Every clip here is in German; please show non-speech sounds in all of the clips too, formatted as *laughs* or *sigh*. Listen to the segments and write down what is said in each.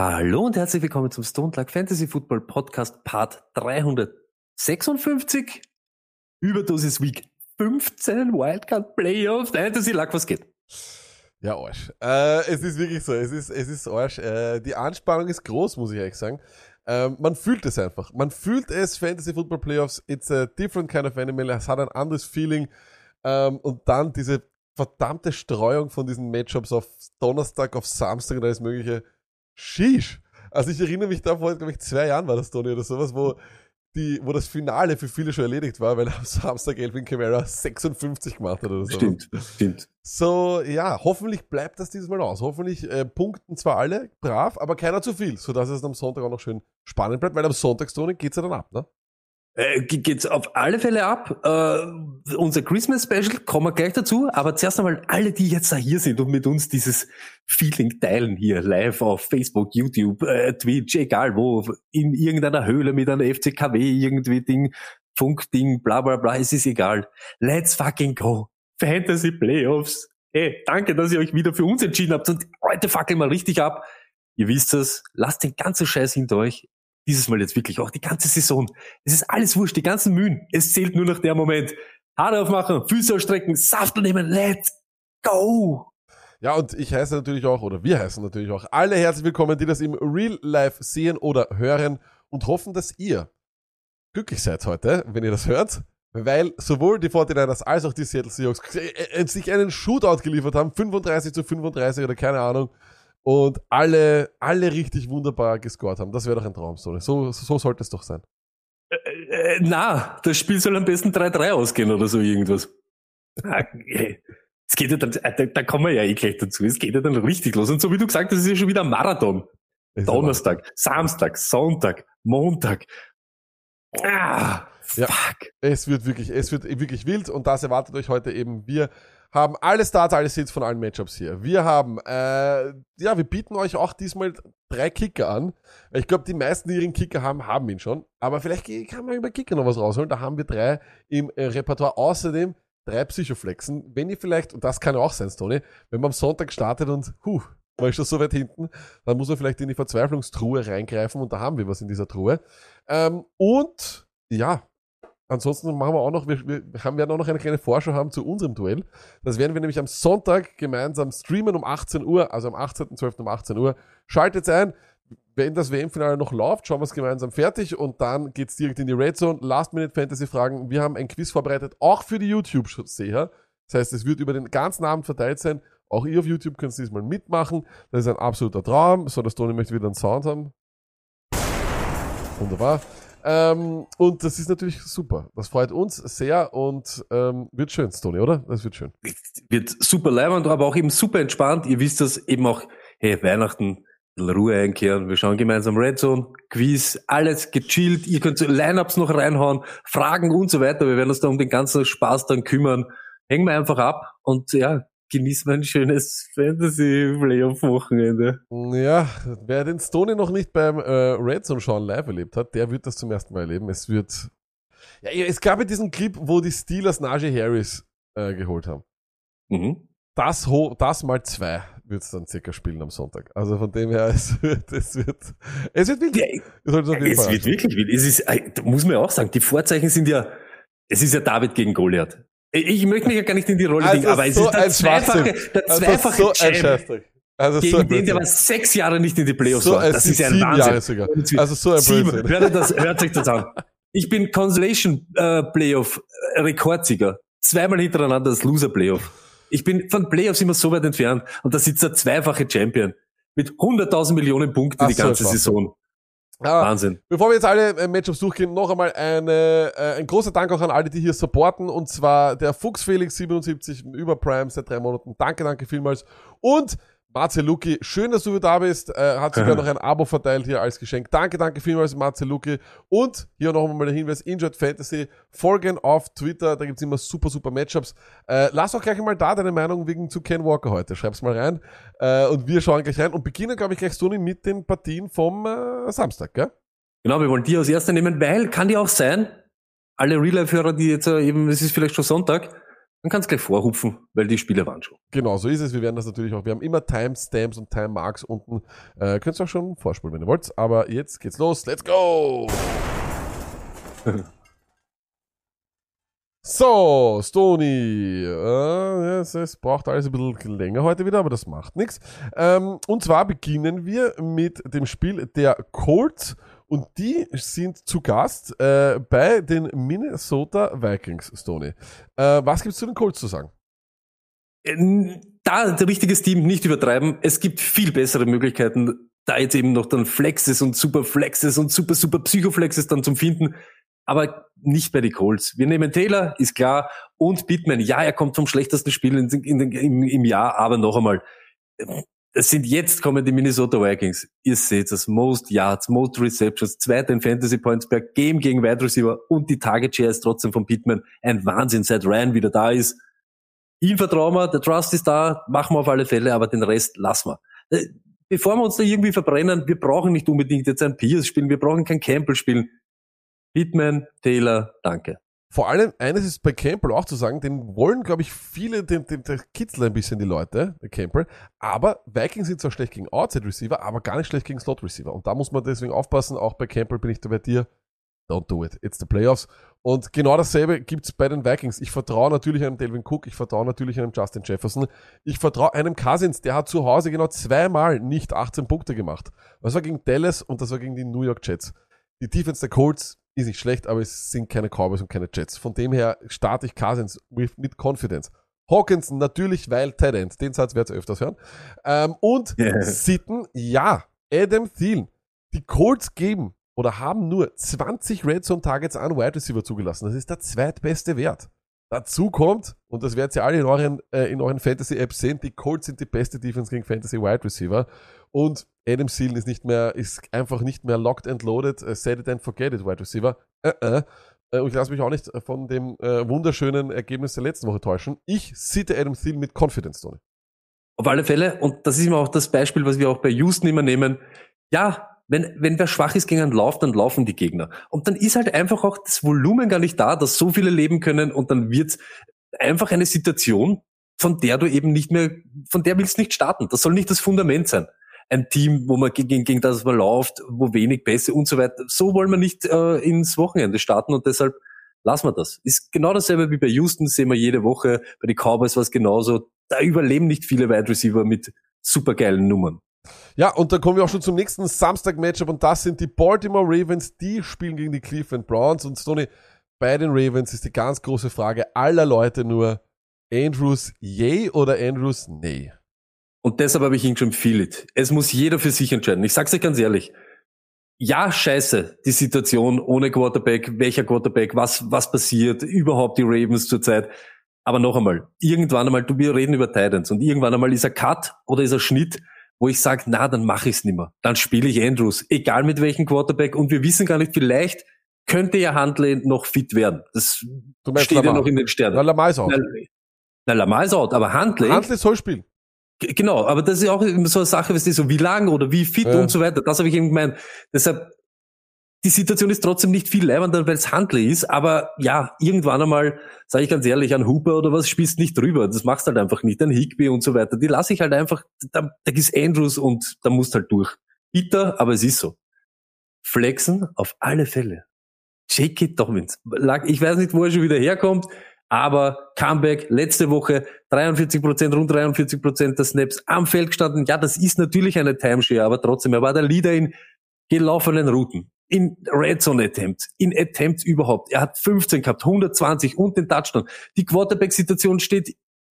Hallo und herzlich willkommen zum Stone Luck Fantasy Football Podcast Part 356. Überdosis Week 15 Wildcard Playoffs. Fantasy Luck, was geht? Ja, Arsch. Äh, es ist wirklich so, es ist, es ist Arsch. Äh, die Anspannung ist groß, muss ich ehrlich sagen. Ähm, man fühlt es einfach. Man fühlt es, Fantasy Football Playoffs, it's a different kind of animal, es hat ein anderes Feeling. Ähm, und dann diese verdammte Streuung von diesen Matchups auf Donnerstag, auf Samstag und alles mögliche. Sheesh. Also ich erinnere mich da vor, glaube ich, zwei Jahren war das, Tony, oder sowas, wo die, wo das Finale für viele schon erledigt war, weil am *laughs* Samstag Elvin Kamara 56 gemacht hat oder so. Stimmt, stimmt. So, ja, hoffentlich bleibt das dieses Mal aus. Hoffentlich äh, punkten zwar alle brav, aber keiner zu viel, sodass es am Sonntag auch noch schön spannend bleibt, weil am Sonntagstone geht's ja dann ab, ne? Äh, ge- geht's auf alle Fälle ab. Äh, unser Christmas Special kommen wir gleich dazu, aber zuerst einmal alle, die jetzt da hier sind und mit uns dieses Feeling teilen hier live auf Facebook, YouTube, äh, Twitch, egal wo, in irgendeiner Höhle mit einem FCKW irgendwie Ding, Funkding, bla bla bla, es ist egal. Let's fucking go. Fantasy Playoffs. Hey, danke, dass ihr euch wieder für uns entschieden habt und heute fackeln wir richtig ab. Ihr wisst es, lasst den ganzen Scheiß hinter euch. Dieses Mal jetzt wirklich auch die ganze Saison. Es ist alles wurscht, die ganzen Mühen. Es zählt nur noch der Moment. Haare aufmachen, Füße ausstrecken, Saft nehmen, let's go! Ja, und ich heiße natürlich auch, oder wir heißen natürlich auch alle herzlich willkommen, die das im Real Life sehen oder hören und hoffen, dass ihr glücklich seid heute, wenn ihr das hört, weil sowohl die 49ers als auch die Seattle Seahawks äh, äh, sich einen Shootout geliefert haben, 35 zu 35 oder keine Ahnung, und alle, alle richtig wunderbar gescored haben. Das wäre doch ein Traum, so, so, so sollte es doch sein. Äh, na, das Spiel soll am besten 3-3 ausgehen oder so irgendwas. Ah, äh, Es geht ja dann, äh, da, da kommen wir ja eh gleich dazu. Es geht ja dann richtig los. Und so wie du gesagt hast, es ist ja schon wieder ein Marathon. Donnerstag, Samstag, Sonntag, Montag. Ah, Ja. fuck. Es wird wirklich, es wird wirklich wild und das erwartet euch heute eben. Wir haben alle Starts, alle Sets von allen Matchups hier. Wir haben, äh, ja, wir bieten euch auch diesmal drei Kicker an. Ich glaube, die meisten, die ihren Kicker haben, haben ihn schon. Aber vielleicht kann man über Kicker noch was rausholen. Da haben wir drei im äh, Repertoire. Außerdem drei Psychoflexen. Wenn ihr vielleicht, und das kann auch sein, Tony, wenn man am Sonntag startet und, huh, war ich schon so weit hinten, dann muss man vielleicht in die Verzweiflungstruhe reingreifen und da haben wir was in dieser Truhe. Ähm, und, ja, Ansonsten machen wir auch noch, wir, wir haben, werden auch noch eine kleine Vorschau haben zu unserem Duell. Das werden wir nämlich am Sonntag gemeinsam streamen um 18 Uhr, also am 18.12. um 18 Uhr. Schaltet ein. Wenn das WM-Finale noch läuft, schauen wir es gemeinsam fertig und dann geht's direkt in die Red Zone. Last-Minute-Fantasy-Fragen. Wir haben ein Quiz vorbereitet, auch für die YouTube-Seher. Das heißt, es wird über den ganzen Abend verteilt sein. Auch ihr auf YouTube könnt diesmal mitmachen. Das ist ein absoluter Traum. So, das Tony möchte wieder einen Sound haben. Wunderbar. Ähm, und das ist natürlich super. Das freut uns sehr und ähm, wird schön, Tony, oder? Das wird schön. Wird super leibend, aber auch eben super entspannt. Ihr wisst das eben auch, hey, Weihnachten, Ruhe einkehren. Wir schauen gemeinsam Red Zone, Quiz, alles gechillt. Ihr könnt so Lineups noch reinhauen, Fragen und so weiter. Wir werden uns da um den ganzen Spaß dann kümmern. Hängen wir einfach ab und ja, genießen wir ein schönes Fantasy-Playoff-Wochenende. Ja, wer den Stoney noch nicht beim äh, Red Zone schauen live erlebt hat, der wird das zum ersten Mal erleben. Es wird. Ja, es gab ja diesen Clip, wo die Steelers Najee Harris äh, geholt haben. Mhm. Das, ho das mal zwei wird es dann circa spielen am Sonntag. Also von dem her, *laughs* es wird, es wird, es wird solltet auf jeden es wird wirklich wild. Es ist, äh, da muss man ja auch sagen, die Vorzeichen sind ja, es ist ja David gegen Goliath. Ich möchte mich ja gar nicht in die Rolle Also dingen, aber es so ist der ein zweifache, der Also zweifache so ein Champ Scheißdreck. Also so gegen ein den, der war sechs Jahre nicht in die Playoffs So, war. Das ist ja ein Wahnsinn. Also so ein Sieben. Blödsinn. Hört, das, hört sich das an. Ich bin Consolation äh, Playoff äh, Rekordsieger. Zweimal hintereinander das Loser Playoff. Ich bin von Playoffs immer so weit entfernt und da sitzt der zweifache Champion mit 100.000 Millionen Punkten Ach die so, ganze. Saison. Wahnsinn. Bevor wir jetzt alle äh, Matchups durchgehen, noch einmal eine, äh, ein großer Dank auch an alle, die hier supporten. Und zwar der Fuchs Felix 77 über Prime seit drei Monaten. Danke, danke vielmals. Und Marcel Luki, schön, dass du wieder da bist. Äh, hat sogar *laughs* noch ein Abo verteilt hier als Geschenk. Danke, danke vielmals, Marcel Luki. Und hier noch einmal der Hinweis, Injured Fantasy, folgen auf Twitter, da gibt's immer super, super Matchups. Äh, lass auch gleich mal da deine Meinung wegen zu Ken Walker heute. Schreib's mal rein. Äh, und wir schauen gleich rein und beginnen, glaube ich, gleich Sony mit den Partien vom äh, Samstag, gell? Genau, wir wollen die als erste nehmen, weil kann die auch sein, alle Real-Life-Hörer, die jetzt äh, eben, es ist vielleicht schon Sonntag, dann kannst gleich vorhupfen, weil die Spiele waren schon. Genau, so ist es. Wir werden das natürlich auch. Wir haben immer Timestamps und Timemarks unten. Äh, könnt ihr auch schon vorspulen, wenn ihr wollt. Aber jetzt geht's los. Let's go! *laughs* so, Stony. Äh, es, es braucht alles ein bisschen länger heute wieder, aber das macht nichts. Ähm, und zwar beginnen wir mit dem Spiel der Colts. Und die sind zu Gast äh, bei den Minnesota Vikings, Stony. Äh, was gibt's zu den Colts zu sagen? Ähm, Da ein richtiges Team nicht übertreiben. Es gibt viel bessere Möglichkeiten, da jetzt eben noch dann Flexes und Super Flexes und Super Super Psychoflexes dann zum Finden. Aber nicht bei die Colts. Wir nehmen Taylor, ist klar, und Pittman. Ja, er kommt vom schlechtesten Spiel in, in, in, im, im Jahr, aber noch einmal. Es sind jetzt kommen die Minnesota Vikings. Ihr seht das. Most Yards, Most Receptions, zweiter in Fantasy Points per Game gegen Wide Receiver und die Target Share ist trotzdem von Pittman ein Wahnsinn, seit Ryan wieder da ist. Ihn vertrauen wir, der Trust ist da, machen wir auf alle Fälle, aber den Rest lassen wir. Äh, Bevor wir uns da irgendwie verbrennen, wir brauchen nicht unbedingt jetzt ein Pierce spielen, wir brauchen kein Campbell spielen. Pittman, Taylor, danke. Vor allem, eines ist bei Campbell auch zu sagen, den wollen, glaube ich, viele, den, den, der kitzelt ein bisschen die Leute, der Campbell. Aber Vikings sind zwar schlecht gegen Outside Receiver, aber gar nicht schlecht gegen Slot Receiver. Und da muss man deswegen aufpassen, auch bei Campbell bin ich da bei dir. Don't do it. It's the playoffs. Und genau dasselbe gibt's bei den Vikings. Ich vertraue natürlich einem Delvin Cook, ich vertraue natürlich einem Justin Jefferson. Ich vertraue einem Cousins, der hat zu Hause genau zweimal nicht 18 Punkte gemacht. Das war gegen Dallas und das war gegen die New York Jets. Die Defense der Colts ist nicht schlecht, aber es sind keine Cowboys und keine Jets. Von dem her starte ich Cousins with, mit Confidence. Hawkinson natürlich, weil Ted End. Den Satz werdet ihr öfters hören. Ähm, und *laughs* Yeah. Sitten, ja. Adam Thielen. Die Colts geben oder haben nur 20 Red Zone Targets an Wide Receiver zugelassen. Das ist der zweitbeste Wert. Dazu kommt, und das werdet ihr alle in euren, äh, in euren Fantasy-Apps sehen, die Colts sind die beste Defense gegen Fantasy Wide Receiver. Und Adam Thielen ist nicht mehr, ist einfach nicht mehr locked and loaded, äh, set it and forget it Wide Receiver. Äh. Äh, Und ich lasse mich auch nicht von dem äh, wunderschönen Ergebnis der letzten Woche täuschen. Ich sitte Adam Thielen mit Confidence, Tony. Auf alle Fälle, und das ist immer auch das Beispiel, was wir auch bei Houston immer nehmen. Ja, wenn, wenn wer schwach ist gegen einen Lauf, dann laufen die Gegner. Und dann ist halt einfach auch das Volumen gar nicht da, dass so viele leben können und dann wird einfach eine Situation, von der du eben nicht mehr, von der willst du nicht starten. Das soll nicht das Fundament sein. Ein Team, wo man gegen, gegen das man läuft, wo wenig Pässe und so weiter. So wollen wir nicht äh, ins Wochenende starten und deshalb lassen wir das. Ist genau dasselbe wie bei Houston, sehen wir jede Woche. Bei den Cowboys war es genauso. Da überleben nicht viele Wide Receiver mit supergeilen Nummern. Ja, und dann kommen wir auch schon zum nächsten Samstag-Matchup und das sind die Baltimore Ravens. Die spielen gegen die Cleveland Browns und Tony, bei den Ravens ist die ganz große Frage aller Leute nur Andrews yay oder Andrews nee? Und deshalb habe ich ihn schon feel it. Es muss jeder für sich entscheiden. Ich sag's euch ganz ehrlich. Ja, scheiße, die Situation ohne Quarterback, welcher Quarterback, was, was passiert, überhaupt die Ravens zurzeit. Aber noch einmal, irgendwann einmal, du, wir reden über Titans und irgendwann einmal ist er Cut oder ist er Schnitt, wo ich sage, na, dann mache ich's nimmer. Dann spiele ich Andrews, egal mit welchem Quarterback und wir wissen gar nicht, vielleicht könnte ja Huntley noch fit werden. Das steht ja Lamar. noch in den Sternen. Na, Lamar ist auch. Na, na, Lamar ist out, aber Huntley, Huntley soll spielen. Genau, aber das ist auch immer so eine Sache, was ist so, wie lang oder wie fit Ja. und so weiter. Das habe ich eben gemeint. Deshalb, die Situation ist trotzdem nicht viel leibender, weil es Huntley ist, aber ja, irgendwann einmal, sage ich ganz ehrlich, an Hooper oder was spielst nicht drüber. Das machst halt einfach nicht. Ein Higby und so weiter. Die lasse ich halt einfach, da, da ist Andrews und da musst halt durch. Bitter, aber es ist so. Flexen auf alle Fälle. J.K. Dobbins. Ich weiß nicht, wo er schon wieder herkommt, aber Comeback letzte Woche 43 Prozent, rund 43 Prozent der Snaps am Feld gestanden. Ja, das ist natürlich eine Timeshare, aber trotzdem, er war der Leader in gelaufenen Routen, in Red Zone Attempts, in Attempts überhaupt. Er hat 15 gehabt, 120 und den Touchdown. Die Quarterback-Situation steht,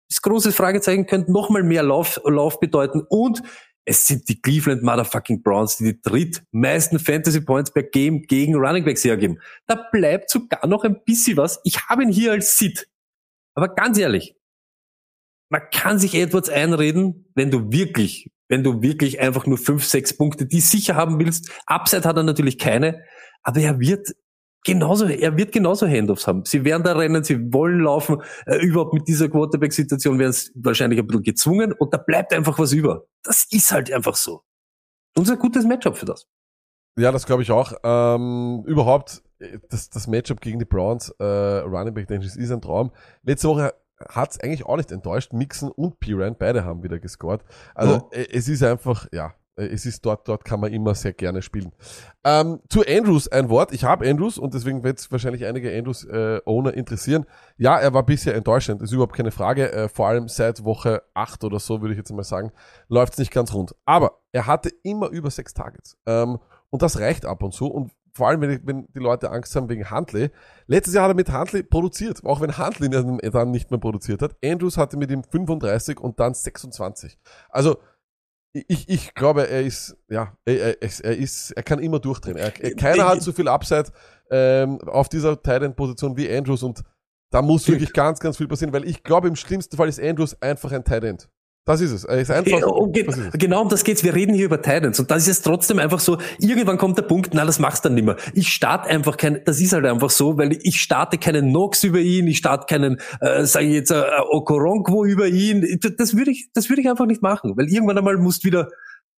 das große Fragezeichen könnte noch mal mehr Lauf, Lauf bedeuten und es sind die Cleveland Motherfucking Browns, die die drittmeisten Fantasy Points per Game gegen Running Backs hergeben. Da bleibt sogar noch ein bisschen was. Ich habe ihn hier als Sit. Aber ganz ehrlich, man kann sich Edwards einreden, wenn du wirklich, wenn du wirklich einfach nur fünf, sechs Punkte, die sicher haben willst. Upside hat er natürlich keine, aber er wird genauso, er wird genauso Handoffs haben. Sie werden da rennen, sie wollen laufen. Äh, überhaupt mit dieser Quarterback-Situation werden sie wahrscheinlich ein bisschen gezwungen und da bleibt einfach was über. Das ist halt einfach so. Unser gutes Matchup für das. Ja, das glaube ich auch. Ähm, überhaupt, das, das Matchup gegen die Browns, äh, Running Back Dangerous ist ein Traum. Letzte Woche hat es eigentlich auch nicht enttäuscht. Mixon und Piran, beide haben wieder gescored. Also ja. es ist einfach, ja, es ist dort, dort kann man immer sehr gerne spielen. Ähm, zu Andrews ein Wort. Ich habe Andrews und deswegen wird es wahrscheinlich einige Andrews-Owner äh, interessieren. Ja, er war bisher enttäuschend, ist überhaupt keine Frage. Äh, vor allem seit Woche 8 oder so, würde ich jetzt mal sagen, läuft es nicht ganz rund. Aber er hatte immer über sechs Targets. Ähm, und das reicht ab und zu. Und vor allem, wenn, wenn die Leute Angst haben wegen Huntley. Letztes Jahr hat er mit Huntley produziert, auch wenn Huntley dann nicht mehr produziert hat. Andrews hatte mit ihm 35 und dann 26. Also ich, ich glaube, er ist, ja, er, er, er ist, er kann immer durchdrehen. Er, keiner hat so viel Upside ähm, auf dieser Tight-End-Position wie Andrews und da muss wirklich ganz, ganz viel passieren, weil ich glaube, im schlimmsten Fall ist Andrews einfach ein Tight End. Das ist es. Er ist einfach, okay, ist es. Genau um das geht's. Wir reden hier über Titans und das ist jetzt trotzdem einfach so, irgendwann kommt der Punkt, na, das machst du dann nicht mehr. Ich starte einfach kein, das ist halt einfach so, weil ich starte keinen Nox über ihn, ich starte keinen, äh, sage ich jetzt, äh, Okoronkwo über ihn. Das würde ich, das würde ich einfach nicht machen, weil irgendwann einmal musst wieder,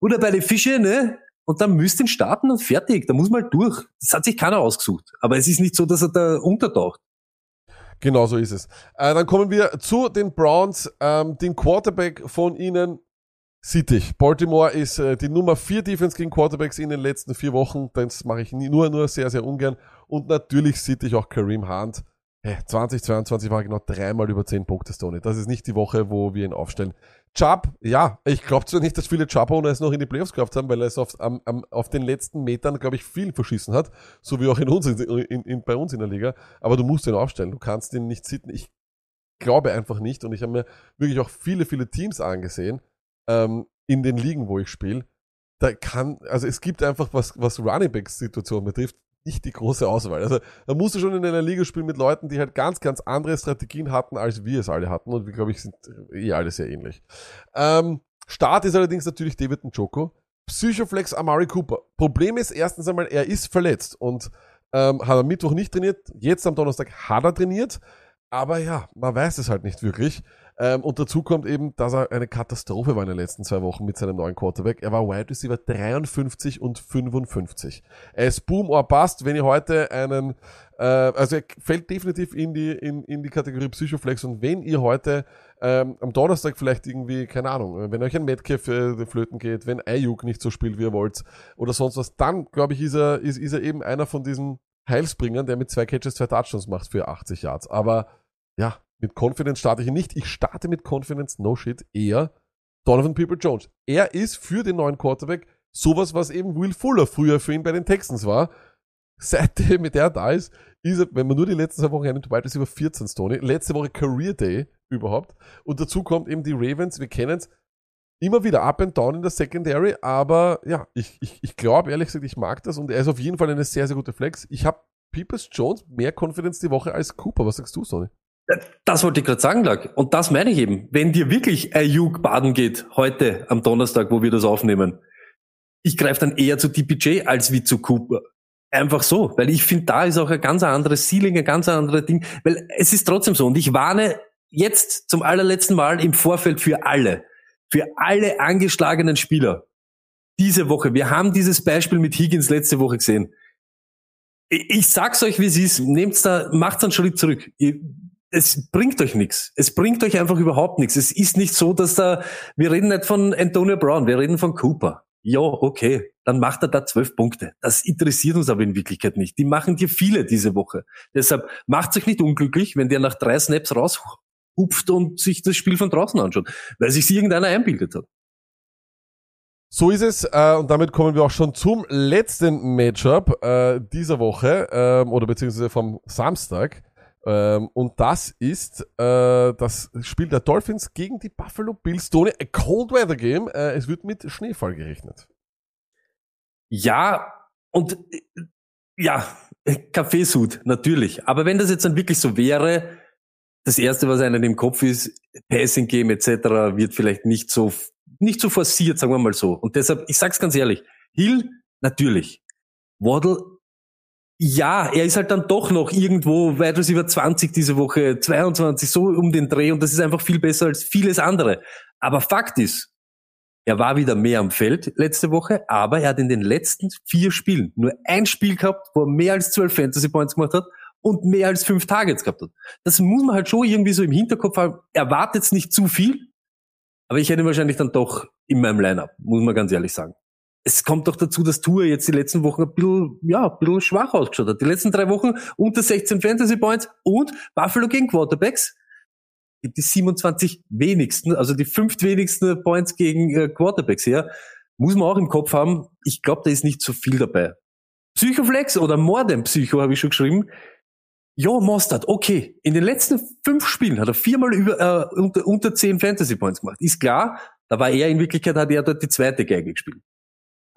oder bei den Fische, ne? Und dann müsst ihn starten und fertig. Da muss man halt durch. Das hat sich keiner ausgesucht. Aber es ist nicht so, dass er da untertaucht. Genau so ist es. Äh, dann kommen wir zu den Browns. Ähm, den Quarterback von ihnen sieht ich. Baltimore ist äh, die Nummer 4 Defense gegen Quarterbacks in den letzten vier Wochen. Das mache ich nie, nur, nur sehr, sehr ungern. Und natürlich sieht ich auch Kareem Hunt. Hey, 2022 war genau dreimal über 10 Punkte, Stoney. Das ist nicht die Woche, wo wir ihn aufstellen. Chubb, ja, ich glaube zwar nicht, dass viele Chubb-Owner es noch in die Playoffs geschafft haben, weil er es auf, am, am, auf den letzten Metern, glaube ich, viel verschissen hat, so wie auch in uns, in, in, in, bei uns in der Liga. Aber du musst ihn aufstellen, du kannst ihn nicht sitten. Ich glaube einfach nicht und ich habe mir wirklich auch viele, viele Teams angesehen ähm, in den Ligen, wo ich spiele. Da kann, also es gibt einfach was, was Running Backs Situation betrifft, nicht die große Auswahl. Also da musst du schon in einer Liga spielen mit Leuten, die halt ganz, ganz andere Strategien hatten, als wir es alle hatten. Und wir, glaube ich, sind eh alle sehr ähnlich. Ähm, Start ist allerdings natürlich David Njoko. Psychoflex Amari Cooper. Problem ist erstens einmal, er ist verletzt und ähm, hat am Mittwoch nicht trainiert. Jetzt am Donnerstag hat er trainiert. Aber ja, man weiß es halt nicht wirklich. Ähm, und dazu kommt eben, dass er eine Katastrophe war in den letzten zwei Wochen mit seinem neuen Quarterback. Er war Wide Receiver 53 und 55. Er ist Boom or Bust, wenn ihr heute einen, äh, also er fällt definitiv in die, in, in die Kategorie Psychoflex und wenn ihr heute ähm, am Donnerstag vielleicht irgendwie, keine Ahnung, wenn euch ein Metcalf äh, flöten geht, wenn Ayuk nicht so spielt, wie ihr wollt, oder sonst was, dann glaube ich, ist er, ist, ist er eben einer von diesen Heilsbringern, der mit zwei Catches zwei Touchdowns macht für 80 Yards. Aber ja, mit Confidence starte ich nicht. Ich starte mit Confidence, no shit, eher Donovan People Jones. Er ist für den neuen Quarterback sowas, was eben Will Fuller früher für ihn bei den Texans war. Seitdem mit der da ist, ist er, wenn man nur die letzten zwei Wochen einen Wide über 14 Stoney, letzte Woche Career Day überhaupt. Und dazu kommt eben die Ravens, wir kennen es, immer wieder up and down in der Secondary, aber ja, ich, ich, ich glaube ehrlich gesagt, ich mag das und er ist auf jeden Fall eine sehr, sehr gute Flex. Ich habe Peoples Jones mehr Confidence die Woche als Cooper. Was sagst du, Sonny? Das wollte ich gerade sagen, Lag. Und das meine ich eben. Wenn dir wirklich Ayuk baden geht, heute am Donnerstag, wo wir das aufnehmen, ich greife dann eher zu DPJ als wie zu Cooper. Einfach so, weil ich finde, da ist auch ein ganz anderes Ceiling, ein ganz anderes Ding, weil es ist trotzdem so. Und ich warne jetzt zum allerletzten Mal im Vorfeld für alle, für alle angeschlagenen Spieler. Diese Woche, wir haben dieses Beispiel mit Higgins letzte Woche gesehen. Ich sag's euch, wie es ist. Nehmt's da, macht's einen Schritt zurück es bringt euch nichts. Es bringt euch einfach überhaupt nichts. Es ist nicht so, dass da, wir reden nicht von Antonio Brown, wir reden von Cooper. Ja, okay, dann macht er da zwölf Punkte. Das interessiert uns aber in Wirklichkeit nicht. Die machen dir viele diese Woche. Deshalb macht euch nicht unglücklich, wenn der nach drei Snaps raushupft und sich das Spiel von draußen anschaut, weil sich irgendeiner einbildet hat. So ist es äh, und damit kommen wir auch schon zum letzten Matchup äh, dieser Woche äh, oder beziehungsweise vom Samstag. Ähm, und das ist äh, das Spiel der Dolphins gegen die Buffalo Bills. Tony, a Cold Weather Game. Äh, es wird mit Schneefall gerechnet. Ja, und äh, ja, Kaffeesud, natürlich. Aber wenn das jetzt dann wirklich so wäre, das erste, was einem im Kopf ist, Passing Game etc. wird vielleicht nicht so nicht so forciert, sagen wir mal so. Und deshalb, ich sag's ganz ehrlich, Hill natürlich, Waddle ja, er ist halt dann doch noch irgendwo weit über 20 diese Woche, 22, so um den Dreh und das ist einfach viel besser als vieles andere. Aber Fakt ist, er war wieder mehr am Feld letzte Woche, aber er hat in den letzten vier Spielen nur ein Spiel gehabt, wo er mehr als zwölf Fantasy Points gemacht hat und mehr als fünf Targets gehabt hat. Das muss man halt schon irgendwie so im Hinterkopf haben. Erwartet nicht zu viel, aber ich hätte ihn wahrscheinlich dann doch in meinem Lineup, muss man ganz ehrlich sagen es kommt doch dazu, dass Tour jetzt die letzten Wochen ein bisschen, ja, ein bisschen schwach ausgeschaut hat. Die letzten drei Wochen unter 16 Fantasy Points und Buffalo gegen Quarterbacks. Die 27 wenigsten, also die fünf wenigsten Points gegen äh, Quarterbacks her. Muss man auch im Kopf haben. Ich glaube, da ist nicht so viel dabei. Psychoflex oder Morden Psycho habe ich schon geschrieben. Ja, Mostert, okay. In den letzten fünf Spielen hat er viermal über, äh, unter, unter zehn Fantasy Points gemacht. Ist klar, da war er in Wirklichkeit, hat er dort die zweite Geige gespielt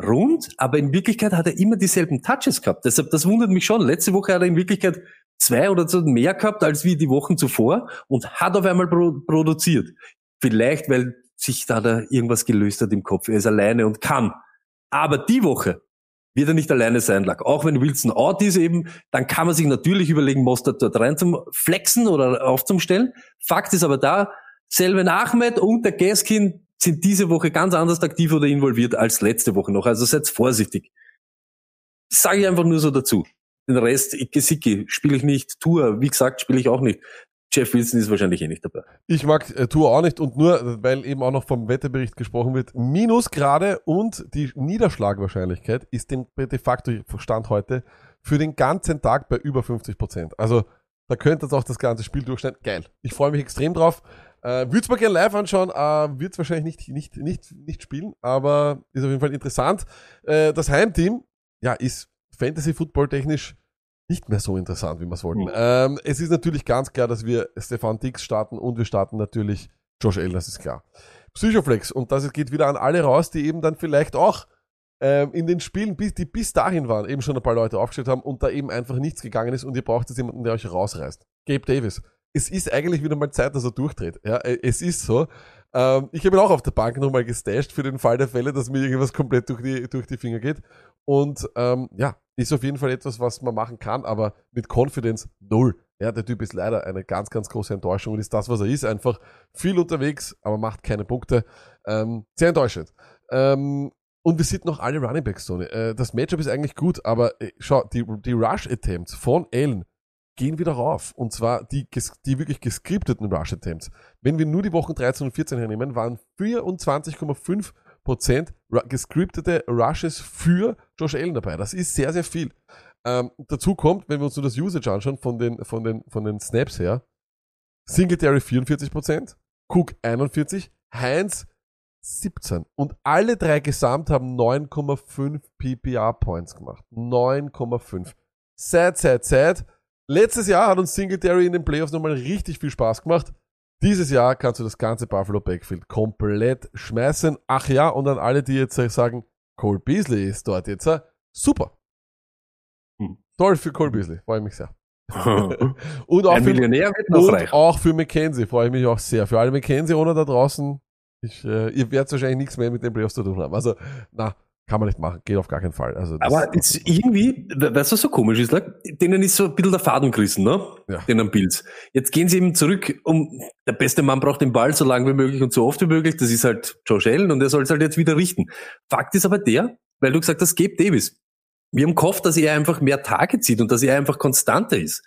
rund, aber in Wirklichkeit hat er immer dieselben Touches gehabt. Deshalb, das wundert mich schon. Letzte Woche hat er in Wirklichkeit zwei oder so mehr gehabt als wie die Wochen zuvor und hat auf einmal pro produziert. Vielleicht, weil sich da, da irgendwas gelöst hat im Kopf. Er ist alleine und kann. Aber die Woche wird er nicht alleine sein, lag. Auch wenn Wilson out ist eben, dann kann man sich natürlich überlegen, Mostert dort rein zum Flexen oder aufzumstellen. Fakt ist aber da, Selven Ahmed und der Gaskin sind diese Woche ganz anders aktiv oder involviert als letzte Woche noch. Also seid vorsichtig. Sage ich einfach nur so dazu. Den Rest, Gesicki, spiele ich nicht. Tour, wie gesagt, spiele ich auch nicht. Jeff Wilson ist wahrscheinlich eh nicht dabei. Ich mag äh, Tour auch nicht und nur, weil eben auch noch vom Wetterbericht gesprochen wird, Minusgrade und die Niederschlagwahrscheinlichkeit ist de facto Stand heute für den ganzen Tag bei über 50 Prozent. Also da könnte jetzt auch das ganze Spiel durchschneiden. Geil. Ich freue mich extrem drauf. Äh, Würde es mal gerne live anschauen, äh, wird wahrscheinlich nicht, nicht, nicht, nicht spielen, aber ist auf jeden Fall interessant. Äh, das Heimteam, ja, ist Fantasy Football technisch nicht mehr so interessant, wie wir es wollten. Mhm. Ähm, es ist natürlich ganz klar, dass wir Stefan Dix starten und wir starten natürlich Josh Allen, das ist klar. Psychoflex, und das geht wieder an alle raus, die eben dann vielleicht auch ähm, in den Spielen, die bis dahin waren, eben schon ein paar Leute aufgestellt haben und da eben einfach nichts gegangen ist und ihr braucht jetzt jemanden, der euch rausreißt. Gabe Davis es ist eigentlich wieder mal Zeit, dass er durchdreht. Ja, äh, es ist so. Ähm, ich habe ihn auch auf der Bank nochmal gestasht für den Fall der Fälle, dass mir irgendwas komplett durch die, durch die Finger geht. Und ähm, ja, ist auf jeden Fall etwas, was man machen kann, aber mit Confidence null. Ja, der Typ ist leider eine ganz, ganz große Enttäuschung und ist das, was er ist. Einfach viel unterwegs, aber macht keine Punkte. Ähm, sehr enttäuschend. Ähm, und wir sind noch alle Running Backs, Tony. Äh, das Matchup ist eigentlich gut, aber äh, schau, die, die Rush-Attempts von Allen gehen wieder rauf. Und zwar die, die wirklich gescripteten Rush Attempts. Wenn wir nur die Wochen 13 und 14 hernehmen, waren 24,5% gescriptete Rushes für Josh Allen dabei. Das ist sehr, sehr viel. Ähm, dazu kommt, wenn wir uns nur das Usage anschauen von den, von den, von den Snaps her, Singletary 44%, Cook 41, Heinz 17. Und alle drei gesamt haben 9,5 PPR Points gemacht. 9,5. Sad, sad, sad. Letztes Jahr hat uns Singletary in den Playoffs nochmal richtig viel Spaß gemacht. Dieses Jahr kannst du das ganze Buffalo Backfield komplett schmeißen. Ach ja, und an alle, die jetzt sagen, Cole Beasley ist dort jetzt, äh, super. Hm. Toll für Cole Beasley, freue mich sehr. *laughs* und auch Ein für, Millionär wird noch und reich. auch für McKenzie freue ich mich auch sehr. Für alle McKenzie-Owner da draußen, ich, äh, ihr werdet wahrscheinlich nichts mehr mit den Playoffs zu tun haben. Also, na, kann man nicht machen, geht auf gar keinen Fall. Also Aber ist irgendwie, weißt du, was so komisch ist, like? denen ist so ein bisschen der Faden gerissen, ne? Ja. Den Bills. Jetzt gehen sie eben zurück, um, der beste Mann braucht den Ball so lange wie möglich und so oft wie möglich. Das ist halt Josh Allen und er soll es halt jetzt wieder richten. Fakt ist aber der, weil du gesagt hast, Gabe Davis. Wir haben gehofft, dass er einfach mehr Tage zieht und dass er einfach konstanter ist.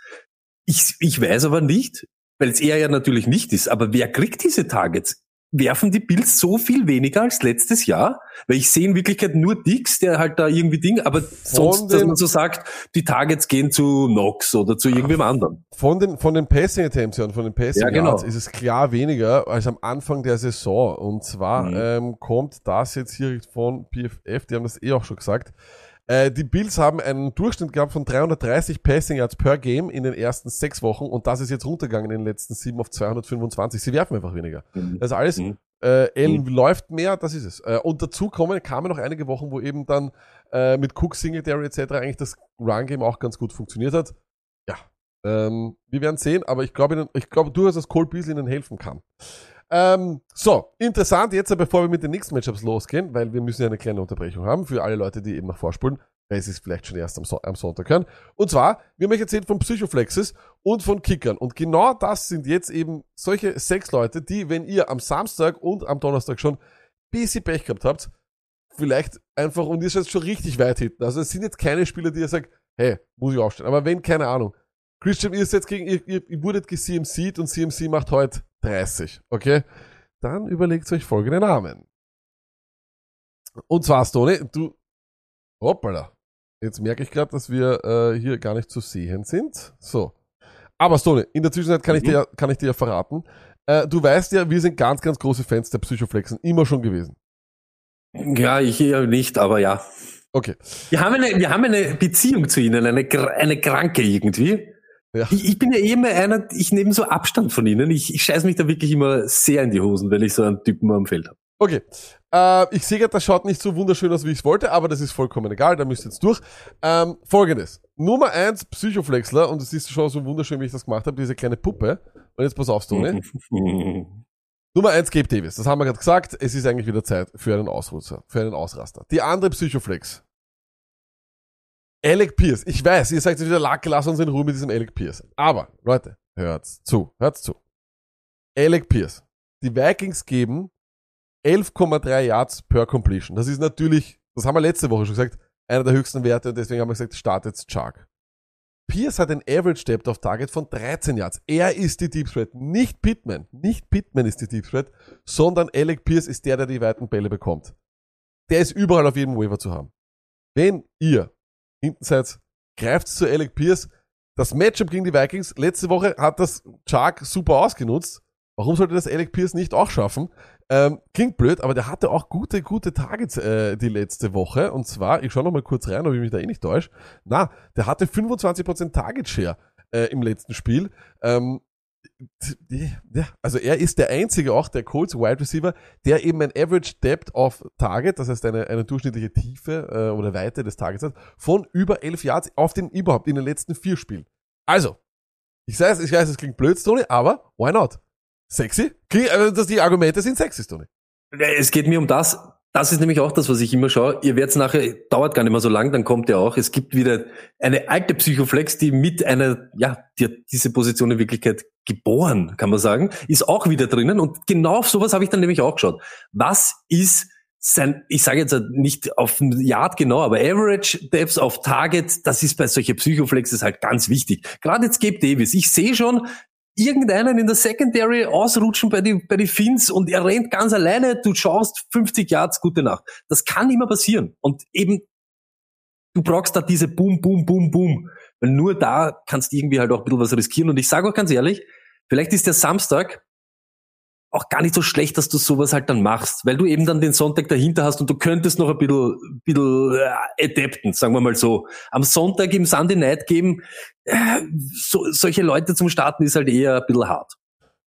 Ich, ich weiß aber nicht, weil es er ja natürlich nicht ist, aber wer kriegt diese Targets? Werfen die Bills so viel weniger als letztes Jahr? Weil ich sehe in Wirklichkeit nur Dix, der halt da irgendwie Ding, aber sonst, dass man so sagt, die Targets gehen zu Knox oder zu irgendwem anderen. Von den, von den Passing Attempts und von den Passing Ja, genau. Yards ist es klar weniger als am Anfang der Saison. Und zwar Mhm. ähm, kommt das jetzt hier von PFF, die haben das eh auch schon gesagt. Äh, die Bills haben einen Durchschnitt gehabt von 330 Passing Yards per Game in den ersten sechs Wochen und das ist jetzt runtergegangen in den letzten sieben auf 225. Sie werfen einfach weniger. Also alles, Mhm. äh, Allen läuft mehr, das ist es. Äh, und dazu kommen, kamen noch einige Wochen, wo eben dann äh, mit Cook, Singletary etc. eigentlich das Run-Game auch ganz gut funktioniert hat. Ja, Ähm, wir werden sehen, aber ich glaube, ich glaube durchaus, dass Cole Beasley ihnen helfen kann. Ähm, so, interessant, jetzt bevor wir mit den nächsten Matchups losgehen, weil wir müssen ja eine kleine Unterbrechung haben für alle Leute, die eben nach vorspulen, weil sie es vielleicht schon erst am, so am Sonntag hören. Und zwar, wir haben euch erzählt von Psychoflexes und von Kickern. Und genau das sind jetzt eben solche sechs Leute, die, wenn ihr am Samstag und am Donnerstag schon bisschen Pech gehabt habt, vielleicht einfach, und ihr seid schon richtig weit hinten. Also es sind jetzt keine Spieler, die ihr sagt, hey, muss ich aufstellen. Aber wenn, keine Ahnung, Christian, ihr seid gegen, ihr, ihr, ihr wurdet ge-CMC'd und CMC macht heute 30, okay? Dann überlegt euch folgende Namen. Und zwar, Stone, du, hoppala. Jetzt merke ich gerade, dass wir äh, hier gar nicht zu sehen sind. So. Aber Stone, in der Zwischenzeit kann, ich Mhm. dir, kann ich dir ja verraten. Äh, du weißt ja, wir sind ganz, ganz große Fans der Psychoflexen. Immer schon gewesen. Ja, ich eher nicht, aber ja. Okay. Wir haben eine, wir haben eine Beziehung zu ihnen, eine, eine kranke irgendwie. Ja. Ich, ich bin ja eh immer einer, ich nehme so Abstand von ihnen. Ich, ich scheiß mich da wirklich immer sehr in die Hosen, wenn ich so einen Typen am Feld habe. Okay. Äh, ich sehe gerade, das schaut nicht so wunderschön aus, wie ich es wollte, aber das ist vollkommen egal, da müsst ihr jetzt durch. Ähm, Folgendes. Nummer eins Psychoflexler, und das ist schon so wunderschön, wie ich das gemacht habe, diese kleine Puppe. Und jetzt pass auf, Stone. *laughs* Nummer eins Gabe Davis. Das haben wir gerade gesagt. Es ist eigentlich wieder Zeit für einen Ausrutscher, für einen Ausraster. Die andere Psychoflex. Alec Pierce. Ich weiß, ihr sagt wieder, Lacke, lass uns in Ruhe mit diesem Alec Pierce. Aber, Leute, hört's zu, hört's zu. Alec Pierce. Die Vikings geben 11,3 Yards per Completion. Das ist natürlich, das haben wir letzte Woche schon gesagt, einer der höchsten Werte und deswegen haben wir gesagt, startet Chark. Pierce hat ein Average Depth of Target von 13 Yards. Er ist die Deep Threat, nicht Pittman. Nicht Pittman ist die Deep Threat, sondern Alec Pierce ist der, der die weiten Bälle bekommt. Der ist überall auf jedem Waiver zu haben. Wenn ihr hinten seid, greift zu Alec Pierce. Das Matchup gegen die Vikings letzte Woche hat das Chark super ausgenutzt. Warum sollte das Alec Pierce nicht auch schaffen? Ähm, klingt blöd, aber der hatte auch gute, gute Targets äh, die letzte Woche. Und zwar, ich schaue noch mal kurz rein, ob ich mich da eh nicht täusche. Na, der hatte 25% Target Share äh, im letzten Spiel. Ähm, also er ist der einzige auch der Colts Wide Receiver, der eben ein Average Depth of Target, das heißt eine, eine durchschnittliche Tiefe äh, oder Weite des Targets hat, von über 11 Yards auf den überhaupt in den letzten vier Spielen. Also, ich weiß, ich weiß, es klingt blöd, Tony, aber why not? Sexy? Kling, also, dass die Argumente sind sexy, Tony. Es geht mir um das. Das ist nämlich auch das, was ich immer schaue. Ihr werdet nachher, dauert gar nicht mehr so lang, dann kommt ja auch. Es gibt wieder eine alte Psychoflex, die mit einer, ja, die hat diese Position in Wirklichkeit geboren, kann man sagen, ist auch wieder drinnen. Und genau auf sowas habe ich dann nämlich auch geschaut. Was ist sein, ich sage jetzt nicht auf ein Yard genau, aber Average Depths auf Target, das ist bei solchen Psychoflexes halt ganz wichtig. Gerade jetzt Gabe Davis. Ich sehe schon, irgendeinen in der Secondary ausrutschen bei die, bei die Fins und er rennt ganz alleine, du schaust 50 Yards, gute Nacht. Das kann immer passieren. Und eben, du brauchst da diese Boom, Boom, Boom, Boom. Weil nur da kannst du irgendwie halt auch ein bisschen was riskieren. Und ich sage auch ganz ehrlich, vielleicht ist der Samstag auch gar nicht so schlecht, dass du sowas halt dann machst, weil du eben dann den Sonntag dahinter hast und du könntest noch ein bisschen, bisschen äh, adapten, sagen wir mal so. Am Sonntag im Sunday Night geben, äh, so, solche Leute zum Starten ist halt eher ein bisschen hart.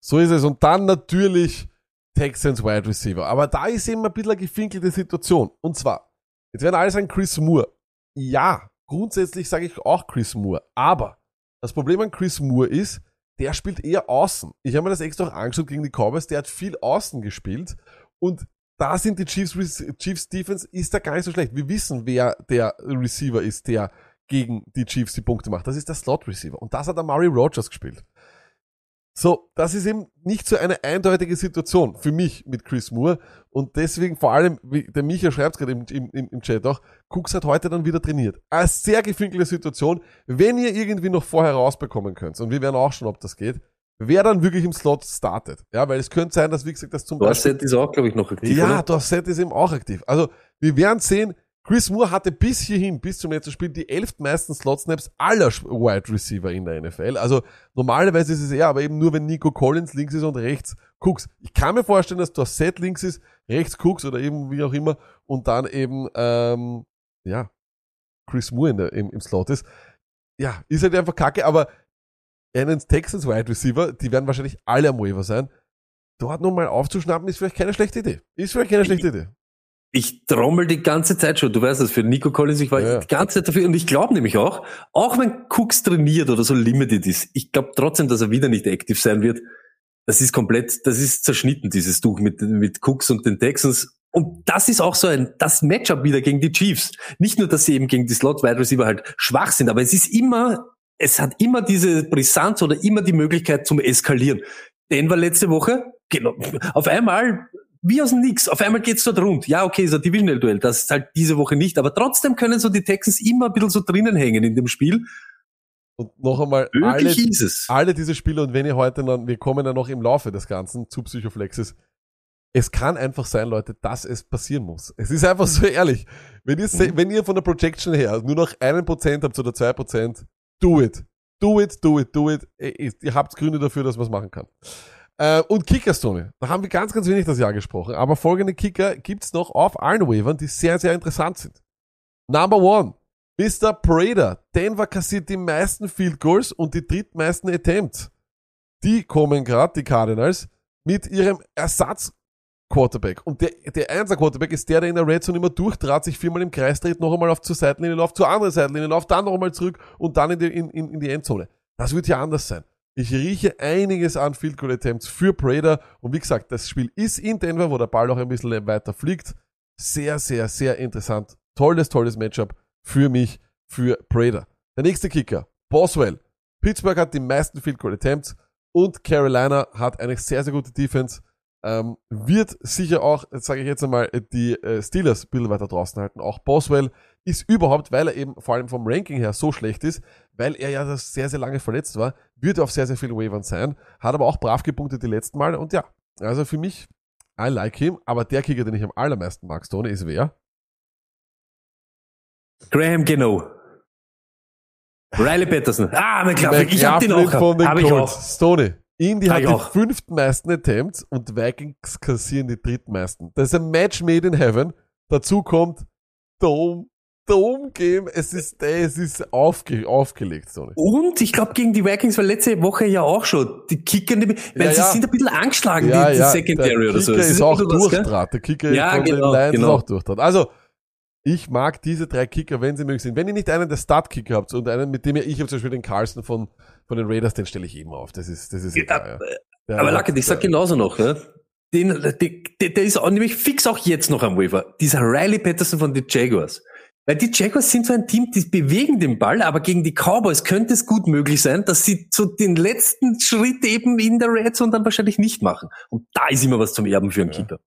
So ist es. Und dann natürlich Texans Wide Receiver. Aber da ist eben ein bisschen eine gefinkelte Situation. Und zwar, jetzt werden alle sagen Chris Moore. Ja, grundsätzlich sage ich auch Chris Moore. Aber das Problem an Chris Moore ist, der spielt eher außen. Ich habe mir das extra auch angeschaut gegen die Cowboys. Der hat viel außen gespielt. Und da sind die Chiefs, Chiefs Defense ist da gar nicht so schlecht. Wir wissen, wer der Receiver ist, der gegen die Chiefs die Punkte macht. Das ist der Slot Receiver. Und das hat der Murray Rogers gespielt. So, das ist eben nicht so eine eindeutige Situation für mich mit Chris Moore. Und deswegen vor allem, wie der Micha schreibt gerade im, im, im Chat auch, Cooks hat heute dann wieder trainiert. Eine sehr gefinkelte Situation. Wenn ihr irgendwie noch vorher rausbekommen könnt, und wir werden auch schon, ob das geht, wer dann wirklich im Slot startet. Ja, weil es könnte sein, dass, wie gesagt, das zum Beispiel... Dorset ist auch, glaube ich, noch aktiv, Ja, oder? Dorset ist eben auch aktiv. Also, wir werden sehen, Chris Moore hatte bis hierhin, bis zum letzten Spiel, die elf meisten Slot-Snaps aller Wide Receiver in der NFL. Also normalerweise ist es eher, aber eben nur, wenn Nico Collins links ist und rechts Cooks. Ich kann mir vorstellen, dass Dorset links ist, rechts Cooks oder eben wie auch immer und dann eben, ähm, ja, Chris Moore in der, im, im Slot ist. Ja, ist halt einfach kacke, aber einen Texans Wide Receiver, die werden wahrscheinlich alle am Waiver sein. Dort nochmal aufzuschnappen, ist vielleicht keine schlechte Idee. Ist vielleicht keine schlechte Idee. Ich trommel die ganze Zeit schon, du weißt das, für Nico Collins, ich war Ja. die ganze Zeit dafür und ich glaube nämlich auch, auch wenn Cooks trainiert oder so limited ist, ich glaube trotzdem, dass er wieder nicht aktiv sein wird. Das ist komplett, das ist zerschnitten, dieses Tuch mit, mit Cooks und den Texans. Und das ist auch so ein, das Matchup wieder gegen die Chiefs. Nicht nur, dass sie eben gegen die Slot-Wide Receiver halt schwach sind, aber es ist immer, es hat immer diese Brisanz oder immer die Möglichkeit zum Eskalieren. Denver letzte Woche, genau, auf einmal, wie aus dem Nix, auf einmal geht's dort rund. Ja, okay, ist ein Divisional-Duell, das ist halt diese Woche nicht, aber trotzdem können so die Texans immer ein bisschen so drinnen hängen in dem Spiel. Und noch einmal, alle, alle diese Spiele und wenn ihr heute noch, wir kommen ja noch im Laufe des Ganzen zu Psychoflexes, es kann einfach sein, Leute, dass es passieren muss. Es ist einfach so ehrlich. Wenn ihr, se- wenn ihr von der Projection her nur noch einen Prozent habt oder zwei Prozent, do it. Do it, do it, do it. Ihr habt Gründe dafür, dass man es machen kann. Äh, und Kickers, Tony. Da haben wir ganz, ganz wenig das Jahr gesprochen. Aber folgende Kicker gibt's noch auf allen Wavern, die sehr, sehr interessant sind. Number one. Mr. Prater. Denver kassiert die meisten Field Goals und die drittmeisten Attempts. Die kommen gerade, die Cardinals, mit ihrem Ersatz Quarterback. Und der, der Einser Quarterback ist der, der in der Red Zone immer durchtrat, sich viermal im Kreis dreht, noch einmal auf zur Seitenlinie läuft, zur anderen Seitenlinie läuft, dann noch einmal zurück und dann in die, in, in die Endzone. Das wird ja anders sein. Ich rieche einiges an Field Goal Attempts für Prater. Und wie gesagt, das Spiel ist in Denver, wo der Ball auch ein bisschen weiter fliegt. Sehr, sehr, sehr interessant. Tolles, tolles Matchup für mich, für Prater. Der nächste Kicker, Boswell. Pittsburgh hat die meisten Field Goal Attempts und Carolina hat eine sehr, sehr gute Defense. Ähm, wird sicher auch, sage ich jetzt einmal, die äh, Steelers ein bisschen weiter draußen halten. Auch Boswell ist überhaupt, weil er eben vor allem vom Ranking her so schlecht ist, weil er ja sehr, sehr lange verletzt war, wird er auf sehr, sehr vielen Wavern sein, hat aber auch brav gepunktet die letzten Male und ja, also für mich, I like him, aber der Kicker, den ich am allermeisten mag, Stone, ist wer? Graham Geno. Riley Patterson. Ah, McLaughlin. Ich hab den auch. von den Hab ich Colts. auch. Stoney. Indy hat ich die auch. fünftmeisten Attempts und Vikings kassieren die drittmeisten. Das ist ein Match made in heaven. Dazu kommt Dome, Dome Game. Es ist, ey, es ist aufge, aufgelegt, Stoney. Und ich glaube, gegen die Vikings war letzte Woche ja auch schon. Die Kicker, weil Ja, sie ja. sind ein bisschen angeschlagen, Ja, die, die Secondary der oder so. Kicker Es ist auch? Durchdraht. Der Kicker Ja, von genau, den Lions genau. ist auch Durchdraht. Also, ich mag diese drei Kicker, wenn sie möglich sind. Wenn ihr nicht einen der Start-Kicker habt und einen, mit dem ihr, ich habe zum Beispiel den Carlson von, von den Raiders, den stelle ich eben auf. Das ist, das ist egal, ja. Der Aber Lackett, ich sag der- genauso noch, ja. Den, der, der, der ist auch nämlich fix auch jetzt noch am Waiver. Dieser Riley Patterson von den Jaguars. Weil die Jaguars sind so ein Team, die bewegen den Ball, aber gegen die Cowboys könnte es gut möglich sein, dass sie so den letzten Schritt eben in der Red Zone dann wahrscheinlich nicht machen. Und da ist immer was zum Erben für einen Ja. Kicker.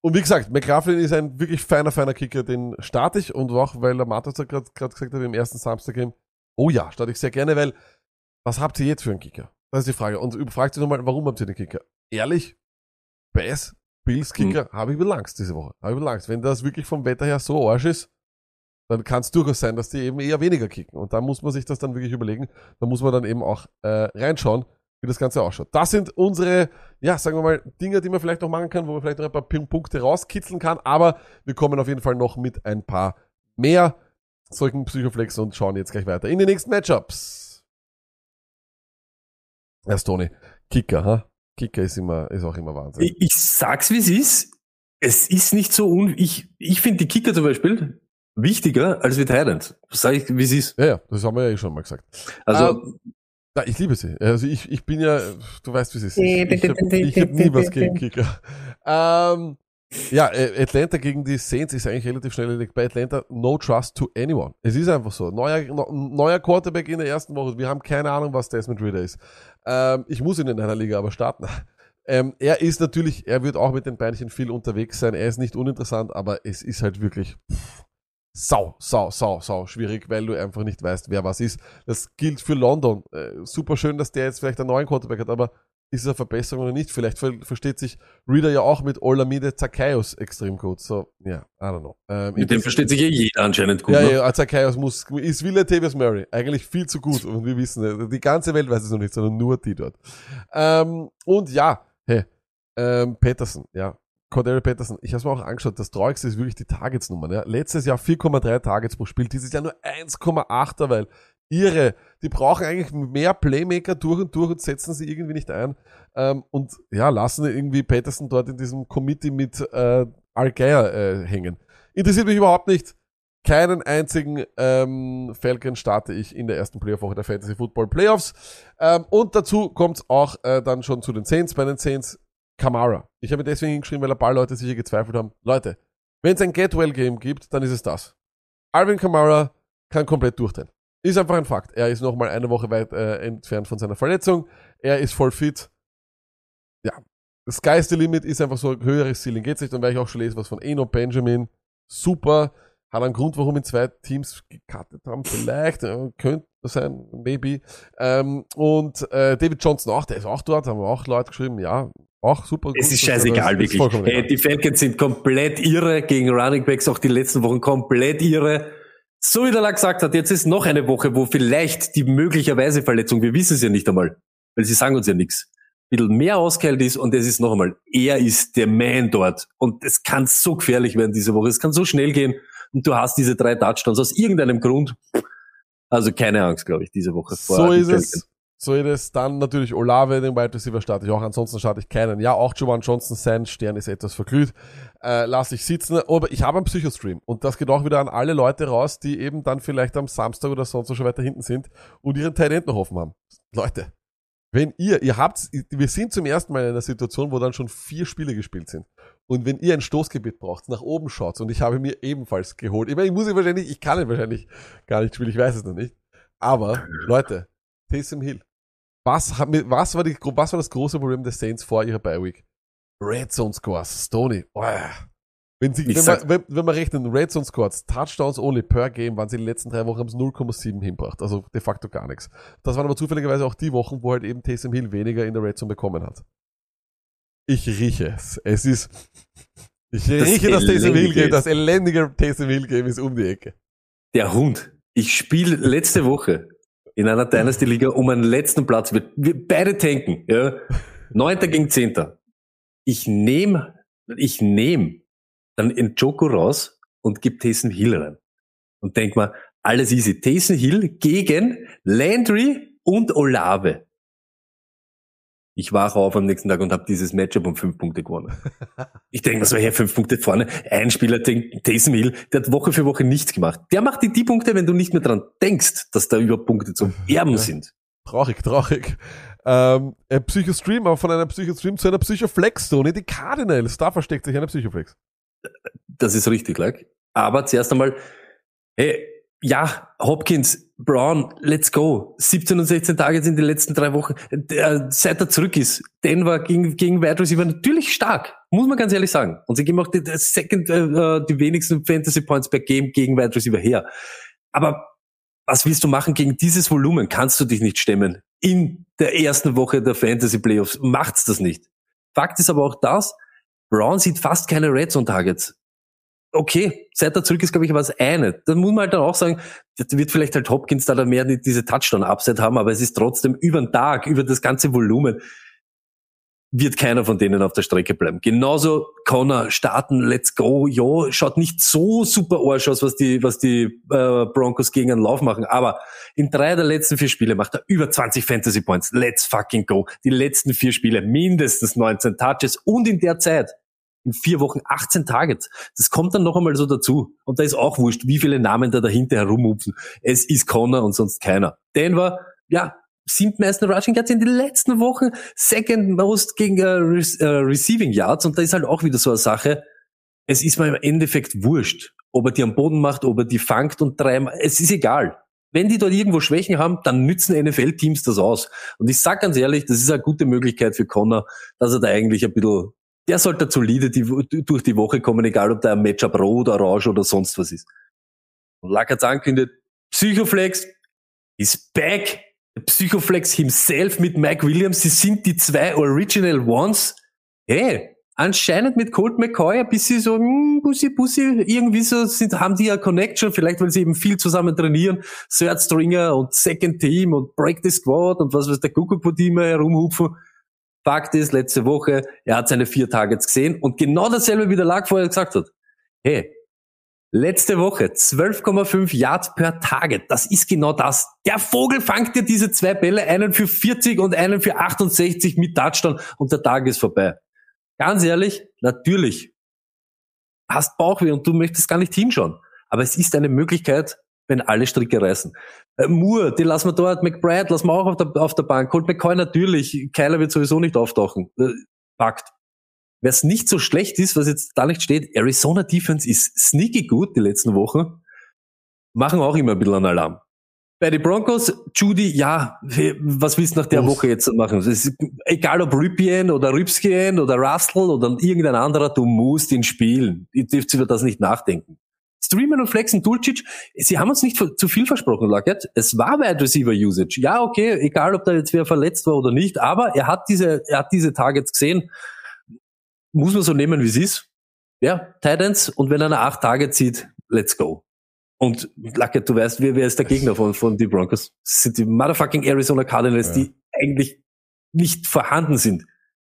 Und wie gesagt, McLaughlin ist ein wirklich feiner, feiner Kicker, den starte ich und auch, weil der Matos ja gerade gesagt hat im ersten Samstag-Game, oh ja, starte ich sehr gerne, weil was habt ihr jetzt für einen Kicker? Das ist die Frage. Und fragt sich nochmal, warum habt ihr den Kicker? Ehrlich, Bass, Bills Kicker, habe ich ein bisschen Angst diese Woche. Habe ich ein bisschen Angst. Wenn das wirklich vom Wetter her so arsch ist, dann kann es durchaus sein, dass die eben eher weniger kicken. Und da muss man sich das dann wirklich überlegen. Da muss man dann eben auch äh, reinschauen, wie das Ganze ausschaut. Das sind unsere, ja, sagen wir mal, Dinge, die man vielleicht noch machen kann, wo man vielleicht noch ein paar Punkte rauskitzeln kann. Aber wir kommen auf jeden Fall noch mit ein paar mehr solchen Psychoflex und schauen jetzt gleich weiter in die nächsten Matchups. Ja, Tony, Kicker, ha? Kicker ist immer, ist auch immer Wahnsinn. Ich, ich sag's wie es ist. Es ist nicht so un, ich, ich finde die Kicker zum Beispiel wichtiger als wie Tyrant. Sag ich, wie es ist. ja, ja, das haben wir ja eh schon mal gesagt. Also, Ja, ich liebe sie. Also ich, ich bin ja, du weißt, wie es ist. Ich, ich habe ich hab nie was gegen Kicker. Ähm, ja, Atlanta gegen die Saints ist eigentlich relativ schnell erledigt. Bei Atlanta, no trust to anyone. Es ist einfach so. Neuer, neuer Quarterback in der ersten Woche. Wir haben keine Ahnung, was Desmond Ritter ist. Ähm, ich muss ihn in einer Liga aber starten. *laughs* Ähm, er ist natürlich, er wird auch mit den Beinchen viel unterwegs sein. Er ist nicht uninteressant, aber es ist halt wirklich pff, sau, sau, sau, sau schwierig, weil du einfach nicht weißt, wer was ist. Das gilt für London. Äh, super schön, dass der jetzt vielleicht einen neuen Quarterback hat, aber ist es eine Verbesserung oder nicht? Vielleicht ver versteht sich Reader ja auch mit Olamide Zakaios extrem gut. So, ja, I don't know. Ähm, mit dem versteht sich ja jeder anscheinend gut. ja, ne? ja, Zakaios muss, ist wie Latavius Murray. Eigentlich viel zu gut. Und wir wissen, äh, die ganze Welt weiß es noch nicht, sondern nur die dort. Ähm, und ja, hey, ähm, Peterson, ja. Cordero Peterson, ich habe es mir auch angeschaut, das Traurigste ist wirklich die Targetsnummern. Ja. Letztes Jahr 4,3 Targets pro Spiel, dieses Jahr nur 1,8er, weil ihre, die brauchen eigentlich mehr Playmaker durch und durch und setzen sie irgendwie nicht ein. Ähm, und ja, lassen irgendwie Peterson dort in diesem Committee mit äh, Algeier äh, hängen. Interessiert mich überhaupt nicht. Keinen einzigen ähm, Falcon starte ich in der ersten Playoff-Woche der Fantasy Football Playoffs. Ähm, und dazu kommt auch äh, dann schon zu den Saints. Bei den Saints Kamara. Ich habe deswegen hingeschrieben, weil ein paar Leute sicher gezweifelt haben. Leute, wenn es ein Get-Well-Game gibt, dann ist es das. Alvin Kamara kann komplett durchdrehen. Ist einfach ein Fakt. Er ist nochmal eine Woche weit äh, entfernt von seiner Verletzung. Er ist voll fit. Ja, das Sky is the Limit ist einfach so ein höheres Ceiling. Geht's nicht, dann werde ich auch schon lesen, was von Eno Benjamin. Super. Hat einen Grund, warum ihn zwei Teams gecuttet haben. Vielleicht, äh, könnte sein, maybe. Ähm, und äh, David Johnson auch, der ist auch dort, haben wir auch Leute geschrieben, ja, auch super. Es ist scheißegal, wirklich. Hey, die Falcons sind komplett irre gegen Running Backs, auch die letzten Wochen komplett irre. So wie der Lack gesagt hat, jetzt ist noch eine Woche, wo vielleicht die möglicherweise Verletzung, wir wissen es ja nicht einmal, weil sie sagen uns ja nichts, ein bisschen mehr ausgeheilt ist und es ist noch einmal, er ist der Man dort und es kann so gefährlich werden diese Woche, es kann so schnell gehen und du hast diese drei Touchdowns aus irgendeinem Grund. Also keine Angst, glaube ich, diese Woche. So ist es. So es. Dann natürlich Olave, den Wide Receiver starte ich auch. Ansonsten starte ich keinen. Ja, auch Jovan Johnson, sein Stern ist etwas verglüht. Äh, lasse ich sitzen. Aber ich habe einen Psychostream. Und das geht auch wieder an alle Leute raus, die eben dann vielleicht am Samstag oder sonst so schon weiter hinten sind und ihren Talent noch offen haben. Leute, wenn ihr, ihr habt, wir sind zum ersten Mal in einer Situation, wo dann schon vier Spiele gespielt sind. Und wenn ihr ein Stoßgebiet braucht, nach oben schaut, und ich habe mir ebenfalls geholt, ich meine, ich muss ich wahrscheinlich, ich kann ihn wahrscheinlich gar nicht spielen, ich weiß es noch nicht. Aber, Leute, Taysom Hill. Was, hat, was, war die, was war das große Problem der Saints vor ihrer Bye Week? Red Zone Scores, Stoney. Oh, wenn, sie, wenn, man, wenn, wenn man rechnet, Red Zone Scores, Touchdowns only per Game, waren sie in den letzten drei Wochen haben 0,7 hinbracht. Also de facto gar nichts. Das waren aber zufälligerweise auch die Wochen, wo halt eben Taysom Hill weniger in der Red Zone bekommen hat. Ich rieche es. Es ist, ich das rieche das Taysom Hill Game, das elendige Taysom Hill Game ist um die Ecke. Der Hund. Ich spiele letzte Woche in einer Dynasty Liga um einen letzten Platz. Wir, wir beide tanken, ja. Neunter gegen Zehnter. Ich nehme, ich nehme dann in Joko raus und gebe Taysom Hill rein. Und denk mal, alles easy. Taysom Hill gegen Landry und Olave. Ich wache auf am nächsten Tag und habe dieses Matchup um fünf Punkte gewonnen. Ich denke, was war hier fünf Punkte vorne? Ein Spieler denkt, Taysom Hill, der hat Woche für Woche nichts gemacht. Der macht die, die Punkte, wenn du nicht mehr dran denkst, dass da über Punkte zum Erben sind. Traurig, traurig. Ähm, ein Psychostream, aber von einer Psychostream zu einer Psychoflex-Zone. Die Cardinals, da versteckt sich eine Psychoflex. Das ist richtig, like. Aber zuerst einmal, hey, ja, Hopkins, Brown, let's go. 17 und 16 Tage sind die letzten drei Wochen, äh, seit er zurück ist. Denver gegen, gegen Wide Receiver natürlich stark, muss man ganz ehrlich sagen. Und sie geben auch die, die Second, äh, äh, die wenigsten Fantasy Points per Game gegen Wide Receiver her. Aber was willst du machen gegen dieses Volumen? Kannst du dich nicht stemmen. In der ersten Woche der Fantasy Playoffs macht's das nicht. Fakt ist aber auch das, Brown sieht fast keine Red Zone Targets. Okay, seit er zurück ist, glaube ich, war es eine. Dann muss man halt dann auch sagen, wird vielleicht halt Hopkins da mehr diese Touchdown-Upside haben, aber es ist trotzdem über den Tag, über das ganze Volumen wird keiner von denen auf der Strecke bleiben. Genauso Connor starten, let's go. Ja, schaut nicht so super Arsch aus, was die, was die äh, Broncos gegen einen Lauf machen. Aber in drei der letzten vier Spiele macht er über 20 Fantasy Points. Let's fucking go. Die letzten vier Spiele mindestens 19 Touches und in der Zeit in vier Wochen 18 Targets. Das kommt dann noch einmal so dazu. Und da ist auch wurscht, wie viele Namen da dahinter herumhupfen. Es ist Connor und sonst keiner. Denver, ja, siebtmeisten Rushing Yards in den letzten Wochen, second most gegen äh, Re äh, Receiving Yards. Und da ist halt auch wieder so eine Sache. Es ist mir im Endeffekt wurscht, ob er die am Boden macht, ob er die fangt und dreimal. Es ist egal. Wenn die dort irgendwo Schwächen haben, dann nützen NFL-Teams das aus. Und ich sag ganz ehrlich, das ist eine gute Möglichkeit für Connor, dass er da eigentlich ein bisschen, der sollte solide die, durch die Woche kommen, egal ob da ein Matchup rot, orange oder sonst was ist. Und Lack hat's angekündigt, Psychoflex is back. Psychoflex himself mit Mike Williams, sie sind die zwei Original Ones. Hey, anscheinend mit Colt McCoy ein bisschen so, hm, Bussi, Bussi, irgendwie so sind, haben die ja Connection, vielleicht weil sie eben viel zusammen trainieren, Third Stringer und Second Team und Break the Squad und was weiß der Kuckuck, wo die immer herumhupfen. Fakt ist, letzte Woche, er hat seine vier Targets gesehen und genau dasselbe wie der Lag vorher gesagt hat. Hey, Letzte Woche 12,5 Yards per Target. Das ist genau das. Der Vogel fangt dir diese zwei Bälle, einen für 40 und einen für 68 mit Touchdown und der Tag ist vorbei. Ganz ehrlich, natürlich. hast Bauchweh und du möchtest gar nicht hinschauen. Aber es ist eine Möglichkeit, wenn alle Stricke reißen. Äh, Moore, den lassen wir dort, McBride lassen wir auch auf der, auf der Bank, Colt McCoy natürlich, Kyler wird sowieso nicht auftauchen. Äh, Fakt. Wer es nicht so schlecht ist, was jetzt da nicht steht, Arizona Defense ist sneaky gut die letzten Wochen, machen auch immer ein bisschen an Alarm. Bei den Broncos, Judy, ja, was willst du nach der Muss. Woche jetzt machen? Es ist, egal ob Ripien oder Ripskien oder Russell oder irgendein anderer, du musst ihn spielen. Ihr dürft über das nicht nachdenken. Streamen und Flexen, Dulcic, sie haben uns nicht zu viel versprochen, Luckett. Es war Wide Receiver Usage. Ja, okay, egal ob da jetzt wer verletzt war oder nicht, aber er hat diese, er hat diese Targets gesehen. Muss man so nehmen, wie es ist. Ja, Titans und wenn er eine acht Targets sieht, let's go. Und Luckett, du weißt, wer, wer ist der Gegner von, von die Broncos? Das sind die motherfucking Arizona Cardinals, Ja. die eigentlich nicht vorhanden sind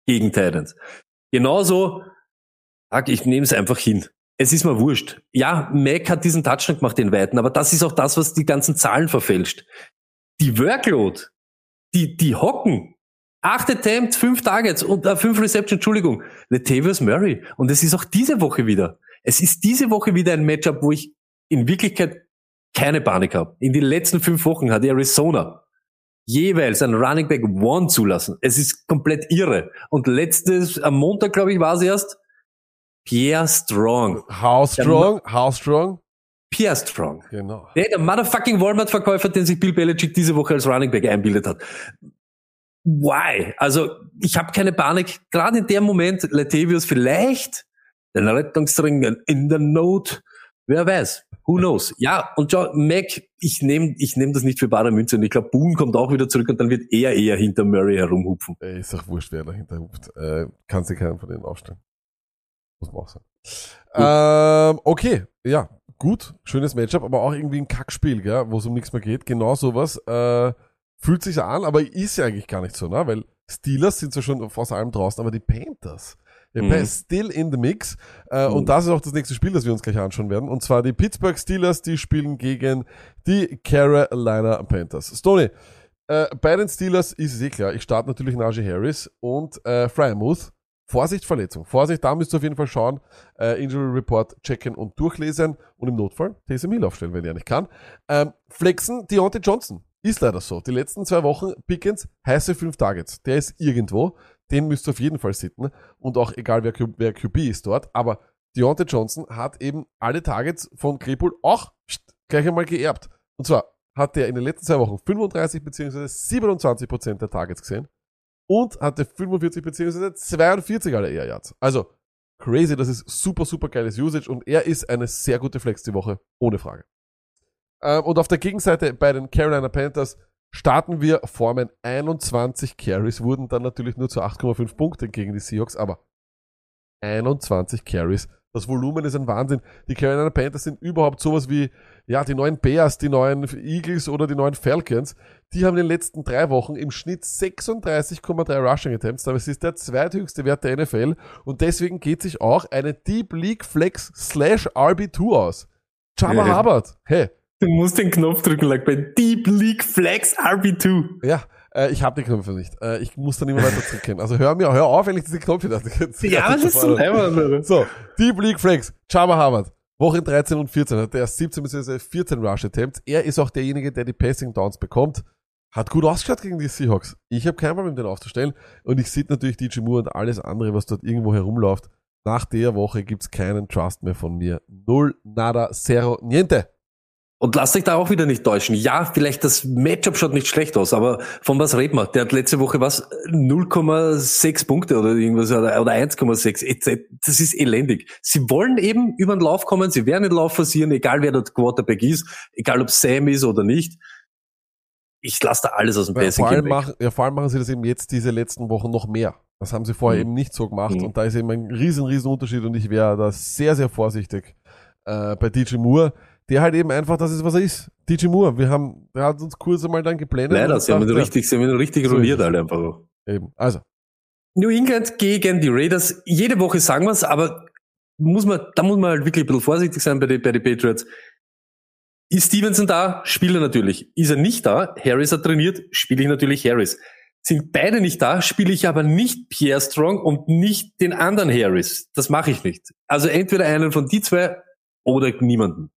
gegen Titans. Genauso, ich nehme es einfach hin. Es ist mir wurscht. Ja, Mac hat diesen Touchdown gemacht, den weiten, aber das ist auch das, was die ganzen Zahlen verfälscht. Die Workload, die, die hocken. Acht Attempts, fünf Targets und äh, fünf Reception, Entschuldigung. Latavius Murray. Und es ist auch diese Woche wieder. Es ist diese Woche wieder ein Matchup, wo ich in Wirklichkeit keine Panik habe. In den letzten fünf Wochen hat Arizona jeweils einen Running Back One zulassen. Es ist komplett irre. Und letztes, am Montag, glaube ich, war es erst, Pierre Strong. How strong? How strong? Pierre Strong. Genau. Der, der motherfucking Walmart-Verkäufer, den sich Bill Belichick diese Woche als Running Back einbildet hat. Why? Also, ich habe keine Panik. Gerade in dem Moment, Latavius vielleicht, den Rettungsring in der Note, wer weiß. Who knows? Ja, und schau, Mac, ich nehme ich nehm das nicht für bare Münze. Und ich glaube, Boone kommt auch wieder zurück und dann wird er eher hinter Murray herumhupfen. Ey, ist doch wurscht, wer dahinter ruft. Äh, kann sich keinen von denen aufstellen. Muss man auch sagen. Ähm, okay, ja, gut, schönes Matchup, aber auch irgendwie ein Kackspiel, gell, wo es um nichts mehr geht. Genau sowas äh, fühlt sich an, aber ist ja eigentlich gar nicht so, ne? Weil Steelers sind zwar schon fast allem draußen, aber die Panthers, der Mhm. still in the mix. Äh, Mhm. Und das ist auch das nächste Spiel, das wir uns gleich anschauen werden. Und zwar die Pittsburgh Steelers, die spielen gegen die Carolina Panthers. Stoney, äh, bei den Steelers ist es eh klar, ich starte natürlich Najee Harris und äh, Fryermuth. Vorsicht, Verletzung. Vorsicht, da müsst ihr auf jeden Fall schauen. Äh, Injury Report checken und durchlesen und im Notfall Taysom Hill aufstellen, wenn er nicht kann. Ähm, flexen Deontay Johnson. Ist leider so. Die letzten zwei Wochen Pickens heiße fünf Targets. Der ist irgendwo. Den müsst ihr auf jeden Fall sitten. Und auch egal wer, Q, wer QB ist dort. Aber Deontay Johnson hat eben alle Targets von Krepul auch gleich einmal geerbt. Und zwar hat er in den letzten zwei Wochen 35 bzw. 27 Prozent der Targets gesehen und hatte 45 bzw. 42 aller Air Yards. Also crazy, das ist super, super geiles Usage und er ist eine sehr gute Flex die Woche, ohne Frage. Ähm, und auf der Gegenseite bei den Carolina Panthers starten wir, formen 21 Carries, wurden dann natürlich nur zu 8,5 Punkte gegen die Seahawks, aber 21 Carries. Das Volumen ist ein Wahnsinn. Die Carolina Panthers sind überhaupt sowas wie, ja, die neuen Bears, die neuen Eagles oder die neuen Falcons. Die haben in den letzten drei Wochen im Schnitt 36,3 Rushing Attempts. Das ist der zweithöchste Wert der NFL. Und deswegen geht sich auch eine Deep League Flex slash RB2 aus. Chama. Hubbard. Hey. Du musst den Knopf drücken, like bei Deep League Flex RB2. Ja, äh, ich habe die Knöpfe nicht. Äh, ich muss dann immer weiter zurückgehen. Also hör mir, hör auf, wenn ich diese Knöpfe da. Ja, was ist so leibend, So, Deep League Flex, Chama Harvard. Woche 13 und 14 hat er 17 bzw. 14 Rush Attempts. Er ist auch derjenige, der die Passing Downs bekommt. Hat gut ausgeschaut gegen die Seahawks. Ich habe kein Problem, den aufzustellen. Und ich sehe natürlich DJ Moore und alles andere, was dort irgendwo herumläuft. Nach der Woche gibt's keinen Trust mehr von mir. Null, nada, zero, niente. Und lasst euch da auch wieder nicht täuschen. Ja, vielleicht das Matchup schaut nicht schlecht aus, aber von was reden wir? Der hat letzte Woche was 0,6 Punkte oder irgendwas oder, oder 1,6. etc. Das ist elendig. Sie wollen eben über den Lauf kommen, sie werden den Lauf forcieren, egal wer der Quarterback ist, egal ob Sam ist oder nicht. Ich lasse da alles aus dem Ja, Passing vor, allem machen, ja, vor allem machen sie das eben jetzt diese letzten Wochen noch mehr. Das haben sie vorher Mhm. eben nicht so gemacht Mhm. und da ist eben ein riesen, riesen Unterschied und ich wäre da sehr, sehr vorsichtig äh, bei DJ Moore, der halt eben einfach das ist, was er ist. DJ Moore, wir haben, der hat uns kurz einmal dann geblendet. Leider, sie haben ihn richtig, sie haben ihn richtig So es. alle einfach. auch. Eben. Also, New England gegen die Raiders. Jede Woche sagen wir es, aber muss man, da muss man halt wirklich ein bisschen vorsichtig sein bei den bei die Patriots. Ist Stevenson da? Spielt er natürlich. Ist er nicht da? Harris hat trainiert, spiele ich natürlich Harris. sind beide nicht da, spiele ich aber nicht Pierre Strong und nicht den anderen Harris. Das mache ich nicht. Also entweder einen von die zwei oder niemanden.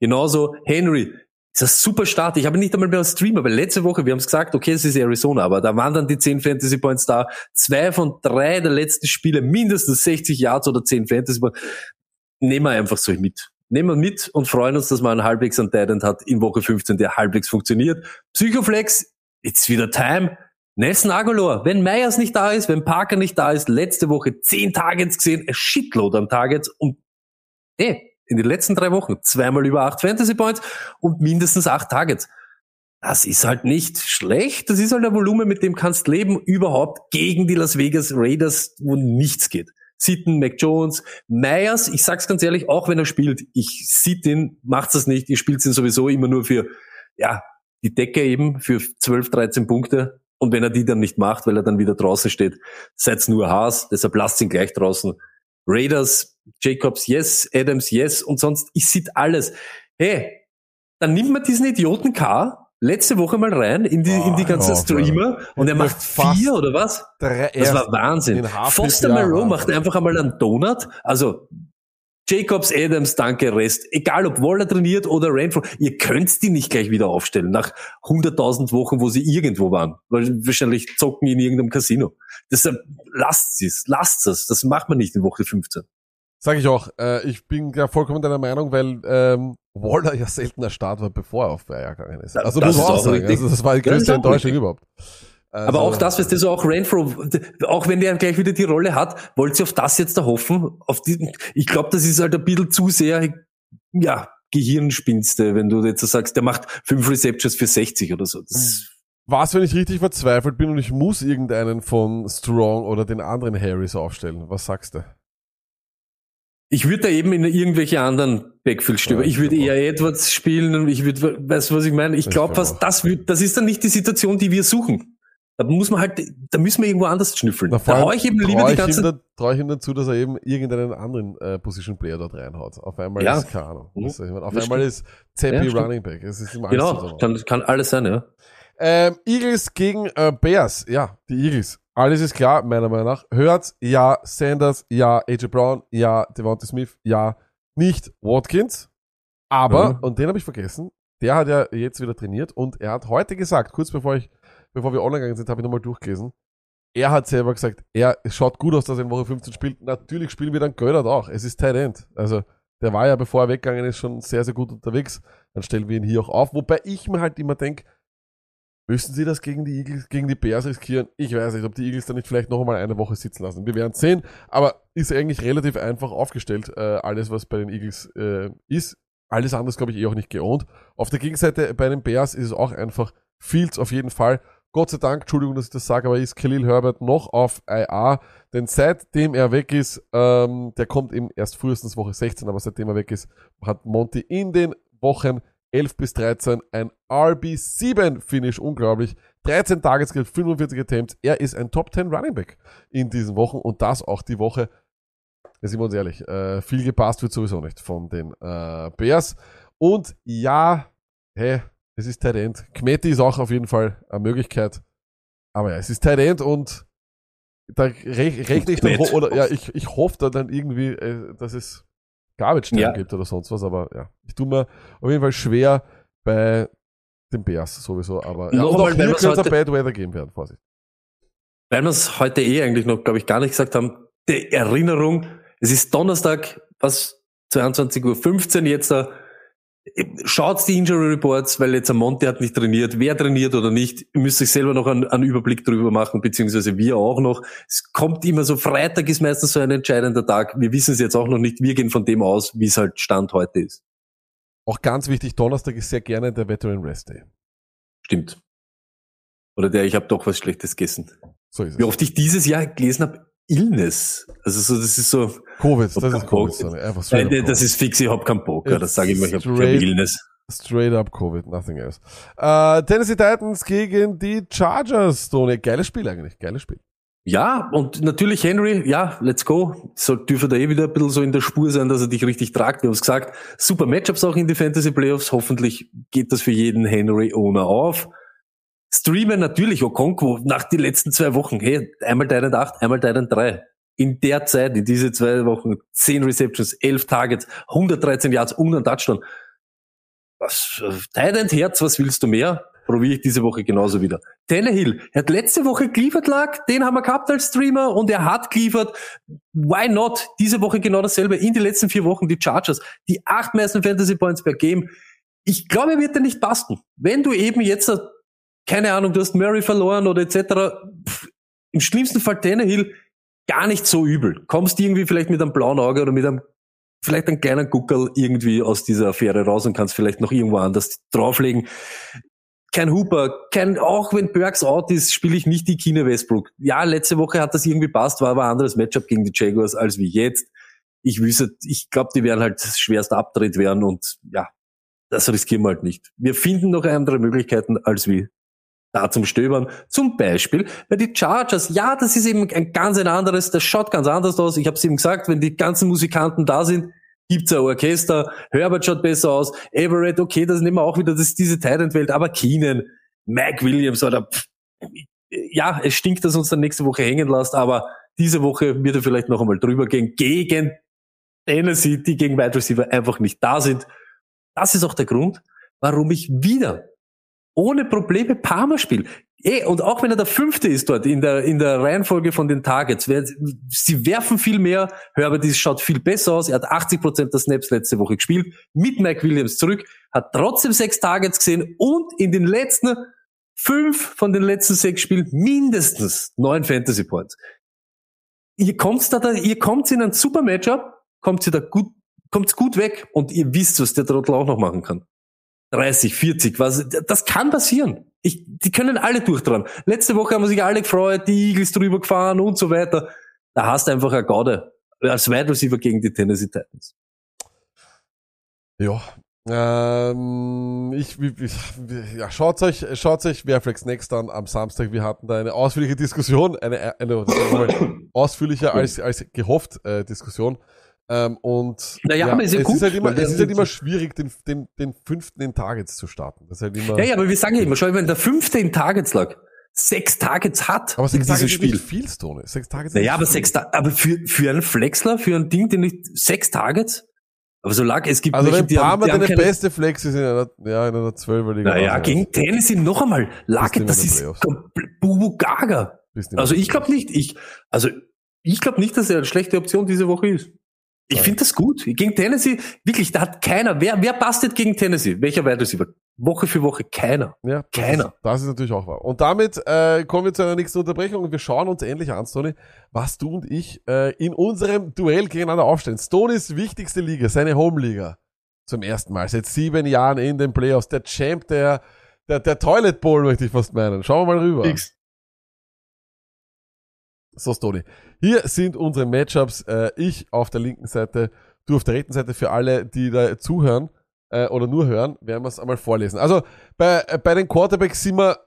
Genauso Henry. Ist ein super Start. Ich habe nicht einmal mehr einen Stream, aber letzte Woche, wir haben es gesagt, okay, es ist Arizona, aber da waren dann die 10 Fantasy Points da. Zwei von drei der letzten Spiele, mindestens 60 Yards oder 10 Fantasy Points. Nehmen wir einfach so mit. Nehmen wir mit und freuen uns, dass man einen halbwegs an Titan hat in Woche 15, der halbwegs funktioniert. Psychoflex, it's wieder time. Nelson Aguilar, wenn Meyers nicht da ist, wenn Parker nicht da ist, letzte Woche 10 Targets gesehen, ein Shitload an Targets und eh, in den letzten drei Wochen zweimal über acht Fantasy Points und mindestens acht Targets. Das ist halt nicht schlecht. Das ist halt ein Volumen, mit dem kannst leben überhaupt gegen die Las Vegas Raiders, wo nichts geht. Sitten, Mac Jones, Myers, ich sag's ganz ehrlich, auch wenn er spielt, ich sieht ihn, macht's das nicht, ihr spielt ihn sowieso immer nur für, ja, die Decke eben, für 12, 13 Punkte. Und wenn er die dann nicht macht, weil er dann wieder draußen steht, seid's nur Haas, deshalb lasst ihn gleich draußen. Raiders, Jacobs, yes, Adams, yes, und sonst, ich sieht alles. Hey, dann nimmt man diesen Idioten K letzte Woche mal rein in die, oh, in die ganzen oh, Streamer und er macht vier oder was? Das war Wahnsinn. Foster Moreau macht einfach einmal einen Donut. Also Jacobs, Adams, danke, Rest. Egal ob Waller trainiert oder Renfro, ihr könnt die nicht gleich wieder aufstellen nach 100.000 Wochen, wo sie irgendwo waren. Weil wahrscheinlich zocken in irgendeinem Casino. Deshalb lasst es, lasst es. Das macht man nicht in Woche 15. Sag ich auch. Äh, ich bin ja vollkommen deiner Meinung, weil ähm, Waller ja seltener Start war, bevor er auf Bayer gegangen ist. Also das muss man auch sagen. Also, das war die größte Enttäuschung überhaupt. Also, aber auch das, was du so auch Renfro, auch wenn der gleich wieder die Rolle hat, wollt ihr auf das jetzt da hoffen? Auf die, ich glaube, das ist halt ein bisschen zu sehr, ja, Gehirnspinste, wenn du jetzt so sagst, der macht fünf Receptions für 60 oder so. Das was, wenn ich richtig verzweifelt bin und ich muss irgendeinen von Strong oder den anderen Harrys aufstellen? Was sagst du? Ich würde da eben in irgendwelche anderen Backfield stöber. Ja, ich würde eher Edwards spielen und ich würde, weißt du, was ich meine? Ich glaube, was das wird, das ist dann nicht die Situation, die wir suchen. Da muss man halt, da müssen wir irgendwo anders schnüffeln. Na, da hau ich eben lieber die ganze... Da, traue ich ihm dazu, dass er eben irgendeinen anderen äh, Position Player dort reinhaut. Auf einmal ja. ist, keine Ahnung. Mhm. Also, auf das einmal stimmt. ist Zappi ja, Running Back. Es ist genau, kann, kann alles sein, ja. Ähm, Eagles gegen äh, Bears. Ja, die Eagles. Alles ist klar, meiner Meinung nach. Hurts, ja. Sanders, ja. AJ Brown, ja. Devonta Smith, ja. Nicht Watkins. Aber, mhm. und den habe ich vergessen, der hat ja jetzt wieder trainiert und er hat heute gesagt, kurz bevor ich bevor wir online gegangen sind, habe ich nochmal durchgelesen. Er hat selber gesagt, er schaut gut aus, dass er in Woche 15 spielt. Natürlich spielen wir dann Göllert auch. Es ist Tight End. Also der war ja, bevor er weggegangen ist, schon sehr, sehr gut unterwegs. Dann stellen wir ihn hier auch auf. Wobei ich mir halt immer denke, müssen sie das gegen die Eagles, gegen die Bears riskieren? Ich weiß nicht, ob die Eagles dann nicht vielleicht noch einmal eine Woche sitzen lassen. Wir werden sehen. Aber ist eigentlich relativ einfach aufgestellt, äh, alles, was bei den Eagles äh, ist. Alles andere glaube ich eh auch nicht geohnt. Auf der Gegenseite bei den Bears ist es auch einfach Fields auf jeden Fall. Gott sei Dank, Entschuldigung, dass ich das sage, aber ist Khalil Herbert noch auf IA, denn seitdem er weg ist, ähm, der kommt eben erst frühestens Woche 16, aber seitdem er weg ist, hat Monty in den Wochen 11 bis 13 ein RB7-Finish, unglaublich. 13 Targets, 45 Attempts. Er ist ein Top 10 Running Back in diesen Wochen und das auch die Woche, da sind wir uns ehrlich, äh, viel gepasst wird sowieso nicht von den äh, Bears. Und ja, hey, es ist Tight End. Kmeti ist auch auf jeden Fall eine Möglichkeit. Aber ja, es ist Tight End und da re rechne ich dann, oder ja, ich, ich hoffe da dann irgendwie, äh, dass es Garbage ja. gibt oder sonst was, aber ja, ich tue mir auf jeden Fall schwer bei den Bears sowieso, aber ja, und auch hier könnte es ein Bad Weather geben werden, Vorsicht. Weil wir es heute eh eigentlich noch, glaube ich, gar nicht gesagt haben, die Erinnerung, es ist Donnerstag, was 22.15 Uhr jetzt da, Schaut die Injury Reports, weil jetzt Monte hat nicht trainiert. Wer trainiert oder nicht, müsst euch selber noch einen, einen, Überblick drüber machen, beziehungsweise wir auch noch. Es kommt immer so, Freitag ist meistens so ein entscheidender Tag. Wir wissen es jetzt auch noch nicht. Wir gehen von dem aus, wie es halt Stand heute ist. Auch ganz wichtig, Donnerstag ist sehr gerne der Veteran Rest Day. Stimmt. Oder der, ich habe doch was Schlechtes gegessen. So ist es. Wie oft ich dieses Jahr gelesen habe, Illness. Also so, das ist so. Covid, das ist Covid. Sorry, einfach Nein, das ist fix, ich hab keinen Bock. Das sage ich immer, ich hab, hab Illness. Straight up Covid, nothing else. Uh, Tennessee Titans gegen die Chargers, Tony. Geiles Spiel eigentlich, geiles Spiel. Ja, und natürlich Henry, ja, let's go. So dürfte da eh wieder ein bisschen so in der Spur sein, dass er dich richtig tragt. Wir haben es gesagt, super Matchups auch in die Fantasy Playoffs. Hoffentlich geht das für jeden Henry Owner auf. Streamen natürlich Okonkwo nach den letzten zwei Wochen. Hey, einmal Titan 8, einmal Titan 3. In der Zeit, in diese zwei Wochen, 10 Receptions, 11 Targets, 113 Yards und ein Touchdown. Was, Titan Herz, was willst du mehr? Probiere ich diese Woche genauso wieder. Tannehill, er hat letzte Woche geliefert lag, den haben wir gehabt als Streamer und er hat geliefert. Why not? Diese Woche genau dasselbe. In den letzten vier Wochen die Chargers, die acht meisten Fantasy Points per Game. Ich glaube, er wird dir nicht passen. Wenn du eben jetzt, keine Ahnung, du hast Murray verloren oder etc., pff, im schlimmsten Fall Tannehill, gar nicht so übel. Kommst irgendwie vielleicht mit einem blauen Auge oder mit einem vielleicht einen kleinen Guckel irgendwie aus dieser Affäre raus und kannst vielleicht noch irgendwo anders drauflegen kein Hooper, kein, auch wenn Burks out ist, spiele ich nicht die Kine Westbrook. Ja, letzte Woche hat das irgendwie passt, war aber ein anderes Matchup gegen die Jaguars als wie jetzt. Ich wüsste, ich glaube, die werden halt schwerst abdreht werden und ja, das riskieren wir halt nicht. Wir finden noch andere Möglichkeiten als wie da zum Stöbern. Zum Beispiel bei die Chargers. Ja, das ist eben ein ganz ein anderes, das schaut ganz anders aus. Ich habe es eben gesagt, wenn die ganzen Musikanten da sind, gibt's ein Orchester, Herbert schaut besser aus, Everett, okay, das nehmen wir auch wieder, das ist diese Titanwelt, aber Keenan, Mac Williams oder pff, ja, es stinkt, dass uns dann nächste Woche hängen lässt, aber diese Woche wird er vielleicht noch einmal drüber gehen gegen Tennessee, die gegen Wide Receiver einfach nicht da sind. Das ist auch der Grund, warum ich wieder ohne Probleme Parma spiele. Eh, und auch wenn er der Fünfte ist dort in der, in der Reihenfolge von den Targets, wer, sie werfen viel mehr, Herbert ist, schaut viel besser aus, er hat 80 Prozent der Snaps letzte Woche gespielt, mit Mike Williams zurück, hat trotzdem sechs Targets gesehen und in den letzten fünf von den letzten sechs Spielen mindestens neun Fantasy Points. Ihr kommt da, ihr kommt in ein super Matchup, kommt sie da gut, kommt's gut weg und ihr wisst, was der Trottel auch noch machen kann. 30, 40, was, das kann passieren. Ich, die können alle durchdran. Letzte Woche haben sich alle gefreut, die Eagles drüber gefahren und so weiter. Da hast du einfach eine Gaude als Wide Receiver gegen die Tennessee Titans. Ja. Ähm, ich, ich, ja, schaut euch, schaut euch Verflex Next an am Samstag. Wir hatten da eine ausführliche Diskussion, eine, eine, eine *coughs* ausführlicher als, als gehofft äh, Diskussion. Ähm, und naja, ja, aber ist ja es, gut, ist halt immer, es ist halt immer schwierig, den, den, den fünften in Targets zu starten. Das ist halt immer ja, ja, aber wir sagen ja immer, schau, wenn der fünfte in Targets lag, sechs Targets hat aber sechs in diesem Targets Spiel. Ist viel, Stone. Sechs Targets naja, aber sechs, aber für, für einen Flexler, für ein Ding, den nicht, sechs Targets? Aber so lag, es gibt also welche, die haben, Palmer die haben deine keine, beste Flex ist in einer, ja, in einer Zwölferliga. Naja, gegen Tennessee noch einmal, lag, das ist Bubu Gaga. Also ich glaube nicht, ich, also ich glaube nicht, dass er eine schlechte Option diese Woche ist. Ich finde das gut. Gegen Tennessee, wirklich, da hat keiner, wer, wer passt jetzt gegen Tennessee? Welcher Wide Receiver? Woche für Woche keiner. Ja, das Keiner. Ist, das ist natürlich auch wahr. Und damit äh, kommen wir zu einer nächsten Unterbrechung und wir schauen uns endlich an, Stoney, was du und ich äh, in unserem Duell gegeneinander aufstellen. Stoney's wichtigste Liga, seine Home-Liga. Zum ersten Mal seit sieben Jahren in den Playoffs. Der Champ der, der, der Toilet Bowl, möchte ich fast meinen. Schauen wir mal rüber. So, Stoney. Hier sind unsere Matchups. Äh, ich auf der linken Seite, du auf der rechten Seite. Für alle, die da zuhören äh, oder nur hören, werden wir es einmal vorlesen. Also bei, äh, bei den Quarterbacks sind wir,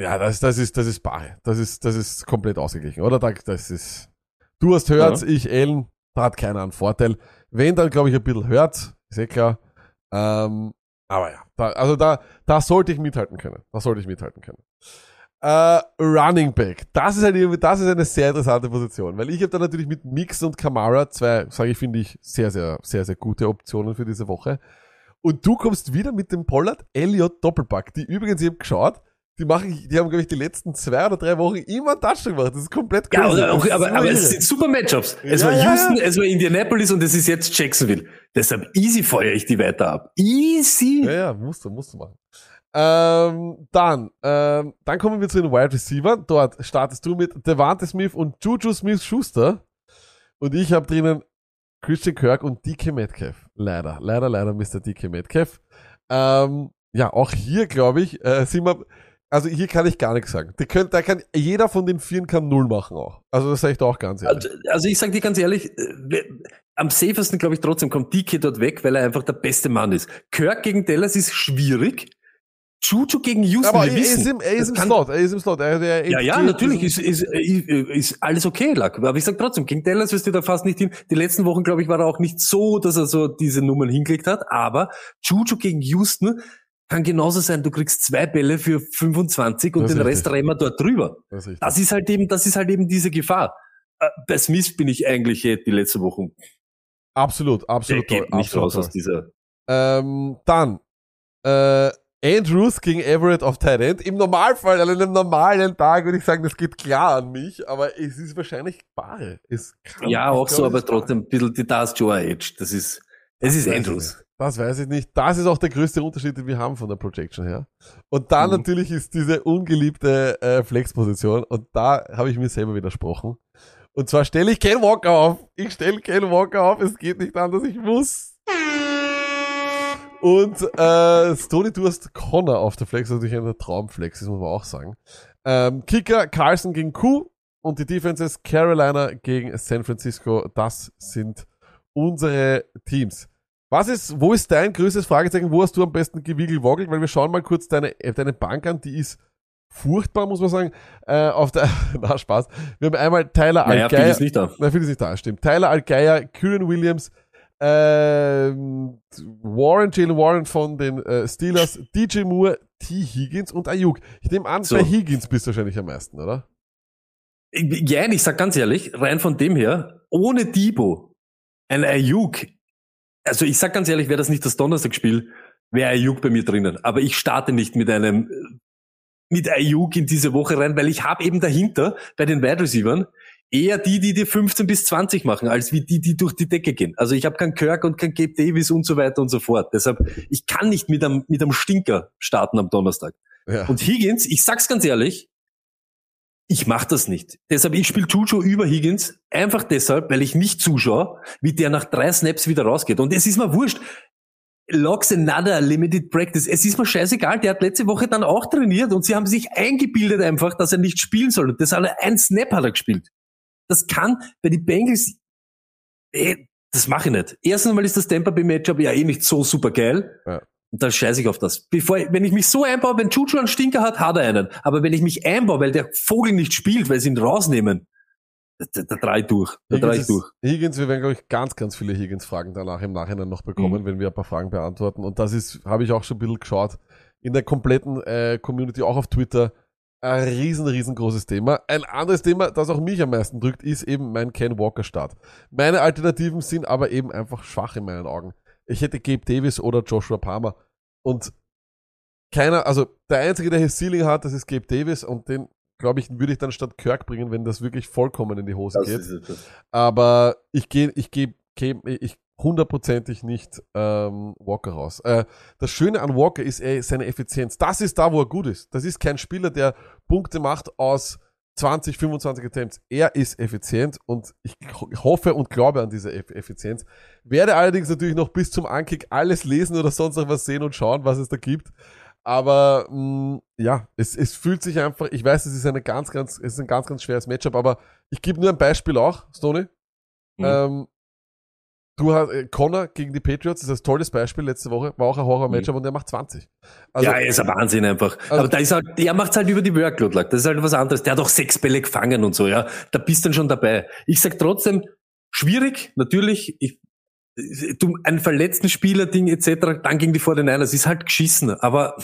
ja, das, das ist, das ist bare. Das ist, das ist komplett ausgeglichen, oder? Da- Das ist, du hast Hurts, ich Allen, da hat keiner einen Vorteil. Wenn, dann glaube ich ein bisschen Hurts, ist eh klar. Ähm, aber ja, da, also da, da sollte ich mithalten können. Da sollte ich mithalten können. Äh, Running Back. Das ist, halt, irgendwie- das ist eine sehr interessante Position, weil ich habe da natürlich mit Mix und Kamara zwei, sage ich, finde ich, sehr, sehr, sehr, sehr gute Optionen für diese Woche. Und du kommst wieder mit dem Pollard Elliott Doppelpack, die übrigens, ich habe geschaut, die machen, die haben, glaube ich, die letzten zwei oder drei Wochen immer einen Touchdown gemacht. Das ist komplett Ja, crazy. aber, ist aber, aber es sind super Matchups. Es Ja, war ja, Houston, ja. es war Indianapolis und es ist jetzt Jacksonville. Deshalb easy feuere ich die weiter ab. Easy. Ja, ja, musst du, musst du machen. Ähm, dann, ähm, dann kommen wir zu den Wide Receiver. Dort startest du mit Devante Smith und Juju Smith-Schuster. Und ich habe drinnen Christian Kirk und DK Metcalf. Leider, leider, leider Mr. DK Metcalf. Ähm, ja, auch hier, glaube ich, äh, sind wir, also hier kann ich gar nichts sagen. Die können, da kann, jeder von den Vieren kann Null machen auch. Also das sage ich da auch ganz ehrlich. Also, also ich sage dir ganz ehrlich, äh, am safesten, glaube ich, trotzdem kommt DK dort weg, weil er einfach der beste Mann ist. Kirk gegen Dallas ist schwierig. Juju gegen Houston, Aber wir er wissen. ist im, er ist im kann- Slot, er ist im Slot. Er, er Ja, ja, natürlich ist, ist, ist, ist alles okay, Lack. Aber ich sag trotzdem, gegen Dallas wirst du da fast nicht hin. Die letzten Wochen, glaube ich, war er auch nicht so, dass er so diese Nummern hingelegt hat. Aber Juju gegen Houston kann genauso sein, du kriegst zwei Bälle für 25 und Das den. Rest rennen wir dort drüber. Das ist. Das ist halt eben, das ist halt eben diese Gefahr. Äh, Bei Smith bin ich eigentlich eh die letzte Woche absolut, der absolut toll. geht nicht absolut raus toll. aus dieser. Ähm, dann, äh, Andrews gegen Everett auf Tight End. Im Normalfall, an einem normalen Tag würde ich sagen, das geht klar an mich, aber es ist wahrscheinlich bare. Es kann, Ja, auch so, aber ist trotzdem ein bisschen die das Joe Edge. Das ist, es ist Andrews. Das weiß ich nicht. Das ist auch der größte Unterschied, den wir haben von der Projection her. Und dann Mhm. natürlich ist diese ungeliebte äh, Flex-Position und da habe ich mir selber widersprochen. Und zwar stelle ich Ken Walker auf. Ich stelle Ken Walker auf. Es geht nicht anders. Ich muss. Und äh, Stoney, du hast Connor auf der Flex, natürlich ein Traumflex, das muss man auch sagen. Ähm, Kicker Carlson gegen Q und die Defenses Carolina gegen San Francisco. Das sind unsere Teams. Was ist, wo ist dein größtes Fragezeichen? Wo hast du am besten gewiegelt Weil wir schauen mal kurz deine, deine Bank an, die ist furchtbar, muss man sagen. Äh, auf der, *laughs* na Spaß. Wir haben einmal Tyler Naja, Algeier. ist nicht da. Na, viel ist nicht da, stimmt. Tyler Algeier, Kyrian Williams, Warren, Jalen Warren von den äh, Steelers, DJ Moore, T. Higgins und Ayuk. Ich nehme an, So. bei Higgins bist du wahrscheinlich am meisten, oder? Ja, ich sag ganz ehrlich, rein von dem her, ohne Debo, ein Ayuk, also ich sag ganz ehrlich, wäre das nicht das Donnerstagsspiel, wäre Ayuk bei mir drinnen. Aber ich starte nicht mit einem, äh, mit Ayuk in diese Woche rein, weil ich habe eben dahinter bei den Wide Receivers eher die, die dir 15 bis 20 machen, als wie die, die durch die Decke gehen. Also ich habe keinen Kirk und keinen Gabe Davis und so weiter und so fort. Deshalb, ich kann nicht mit einem, mit einem Stinker starten am Donnerstag. Ja. Und Higgins, ich sag's ganz ehrlich, ich mach das nicht. Deshalb, ich spiele Juju über Higgins, einfach deshalb, weil ich nicht zuschaue, wie der nach drei Snaps wieder rausgeht. Und es ist mir wurscht. Logs another limited practice. Es ist mir scheißegal, der hat letzte Woche dann auch trainiert und sie haben sich eingebildet einfach, dass er nicht spielen soll. Und das hat er, ein Snap hat er gespielt. Das kann bei den Bengals, eh, das mache ich nicht. Erstens mal ist das Tampa Bay Matchup ja eh nicht so super geil. Ja. Und dann scheiße ich auf das. Bevor, ich- wenn ich mich so einbaue, wenn Juju einen Stinker hat, hat er einen. Aber wenn ich mich einbaue, weil der Vogel nicht spielt, weil sie ihn rausnehmen, da, da, drei durch. Da drei ich durch. Higgins, wir werden, glaube ich, ganz, ganz viele Higgins-Fragen danach im Nachhinein noch bekommen, Mhm. wenn wir ein paar Fragen beantworten. Und das ist, habe ich auch schon ein bisschen geschaut, in der kompletten äh, Community, auch auf Twitter, ein riesen, riesengroßes Thema. Ein anderes Thema, das auch mich am meisten drückt, ist eben mein Ken Walker Start. Meine Alternativen sind aber eben einfach schwach in meinen Augen. Ich hätte Gabe Davis oder Joshua Palmer. Und keiner, also der Einzige, der hier Ceiling hat, das ist Gabe Davis und den, glaube ich, würde ich dann statt Kirk bringen, wenn das wirklich vollkommen in die Hose Das geht. Aber ich gehe, ich gehe, geh, ich hundertprozentig nicht ähm, Walker raus. Äh, das Schöne an Walker ist ey, seine Effizienz. Das ist da, wo er gut ist. Das ist kein Spieler, der Punkte macht aus 20, 25 Attempts. Er ist effizient und ich ho- hoffe und glaube an diese Eff Effizienz. Werde allerdings natürlich noch bis zum Ankick alles lesen oder sonst noch was sehen und schauen, was es da gibt. Aber mh, ja, es, es fühlt sich einfach, ich weiß, es ist eine ganz, ganz, es ist ein ganz, ganz schweres Matchup, aber ich gebe nur ein Beispiel auch, Stoney. Mhm. Ähm, du hast äh, Connor gegen die Patriots, das ist ein tolles Beispiel letzte Woche, war auch ein Horror-Matchup und der macht 20. Also, ja, er ist ein Wahnsinn einfach. Also- Aber da ist halt, er macht's halt über die Workload lag. Das ist halt was anderes. Der hat auch sechs Bälle gefangen und so, ja. Da bist du dann schon dabei. Ich sag trotzdem, schwierig, natürlich. Ich, du, ein verletzten Spieler-Ding etc., dann gegen die 49ers, ist halt geschissen. Aber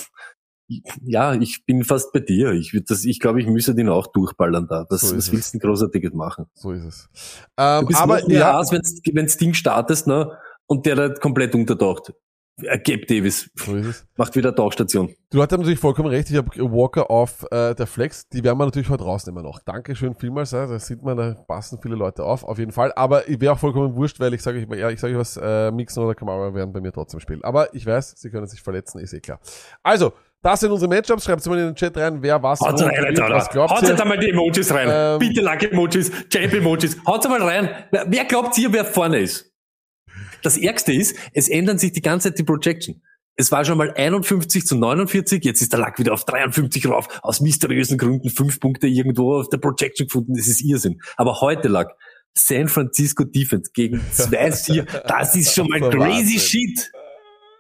ja, ich bin fast bei dir. Ich würde das, ich glaube, ich müsste den auch durchballern da. Das, So es. willst du denn großartiges machen? so ist es. Ähm, Du bist aber ja, Aas, wenn's, wenn's Ding startest, ne? Und der da komplett untertaucht. Äh, Gabe Davis so ist es. macht wieder Tauchstation. Du hattest natürlich vollkommen recht. Ich habe Walker auf äh, der Flex. Die werden wir natürlich heute rausnehmen noch. Dankeschön vielmals. Ja, da sieht man, da passen viele Leute auf, auf jeden Fall. Aber ich wäre auch vollkommen wurscht, weil ich sage ich mal, ja, ich sage was, äh, Mixon oder Kamara werden bei mir trotzdem spielen. Aber ich weiß, sie können sich verletzen, ist eh klar. Also, das sind unsere Matchups. Schreibt mal in den Chat rein, wer was, Haut wo rein, Alter. was glaubt Haut ihr. jetzt einmal die Emojis rein. Ähm, Bitte Luck-Emojis, Champ-Emojis. Haut mal rein. Wer, glaubt ihr, wer vorne ist? Das Ärgste ist, es ändern sich die ganze Zeit die Projection. Es war schon mal 51 zu 49, jetzt ist der Lack wieder auf 53 rauf. Aus mysteriösen Gründen fünf Punkte irgendwo auf der Projection gefunden. Das ist Irrsinn. Aber heute lag San Francisco Defense gegen *laughs* zwei Sieg. Das ist schon mal crazy Wahnsinn. shit.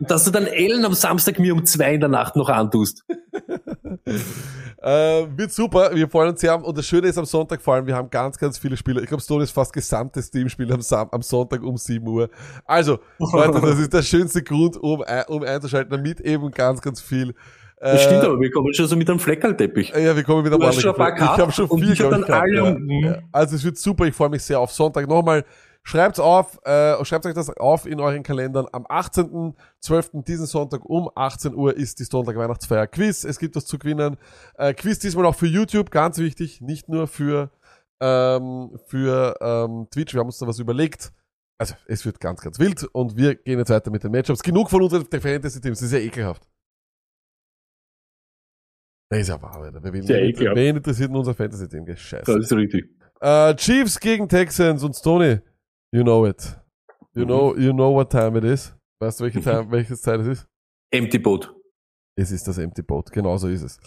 Und dass du dann Ellen am Samstag mir um zwei in der Nacht noch antust. Äh, *laughs* Äh, wird super, wir freuen uns sehr. Und das Schöne ist am Sonntag vor allem, wir haben ganz, ganz viele Spieler. Ich glaube, Stone ist fast gesamtes Teamspiel am, Sam am Sonntag um 7 Uhr. Also, *laughs* Leute, das ist der schönste Grund, um, um einzuschalten, damit eben ganz, ganz viel. Äh, Das stimmt aber, wir kommen schon so mit einem Fleckerlteppich. Ja, wir kommen wieder Du mal. hast schon ein paar Ich habe schon viel, ich ich, gehabt. Ja. Also es wird super, ich freue mich sehr auf Sonntag. Nochmal, schreibt's auf, äh, schreibt euch das auf in euren Kalendern. Am 18.12. diesen Sonntag um 18 Uhr ist die Sonntag Weihnachtsfeier Quiz. Es gibt was zu gewinnen. Äh, Quiz diesmal auch für YouTube, ganz wichtig, nicht nur für, ähm, für ähm, Twitch. Wir haben uns da was überlegt. Also es wird ganz, ganz wild und wir gehen jetzt weiter mit den Matchups. Genug von unseren Fantasy-Teams, das ist ja ekelhaft. Das ist ja wahr, Alter. Wen, Sehr wen, ekelhaft. wen interessiert denn unser Fantasy-Team? Das Scheiße. ist richtig. Äh, Chiefs gegen Texans und Stoney. You know it. You Mhm. know, you know what time it is. Weißt du, welche, *laughs* time, welche Zeit es ist? Empty Boat. Es ist das Empty Boat, genau so ist es.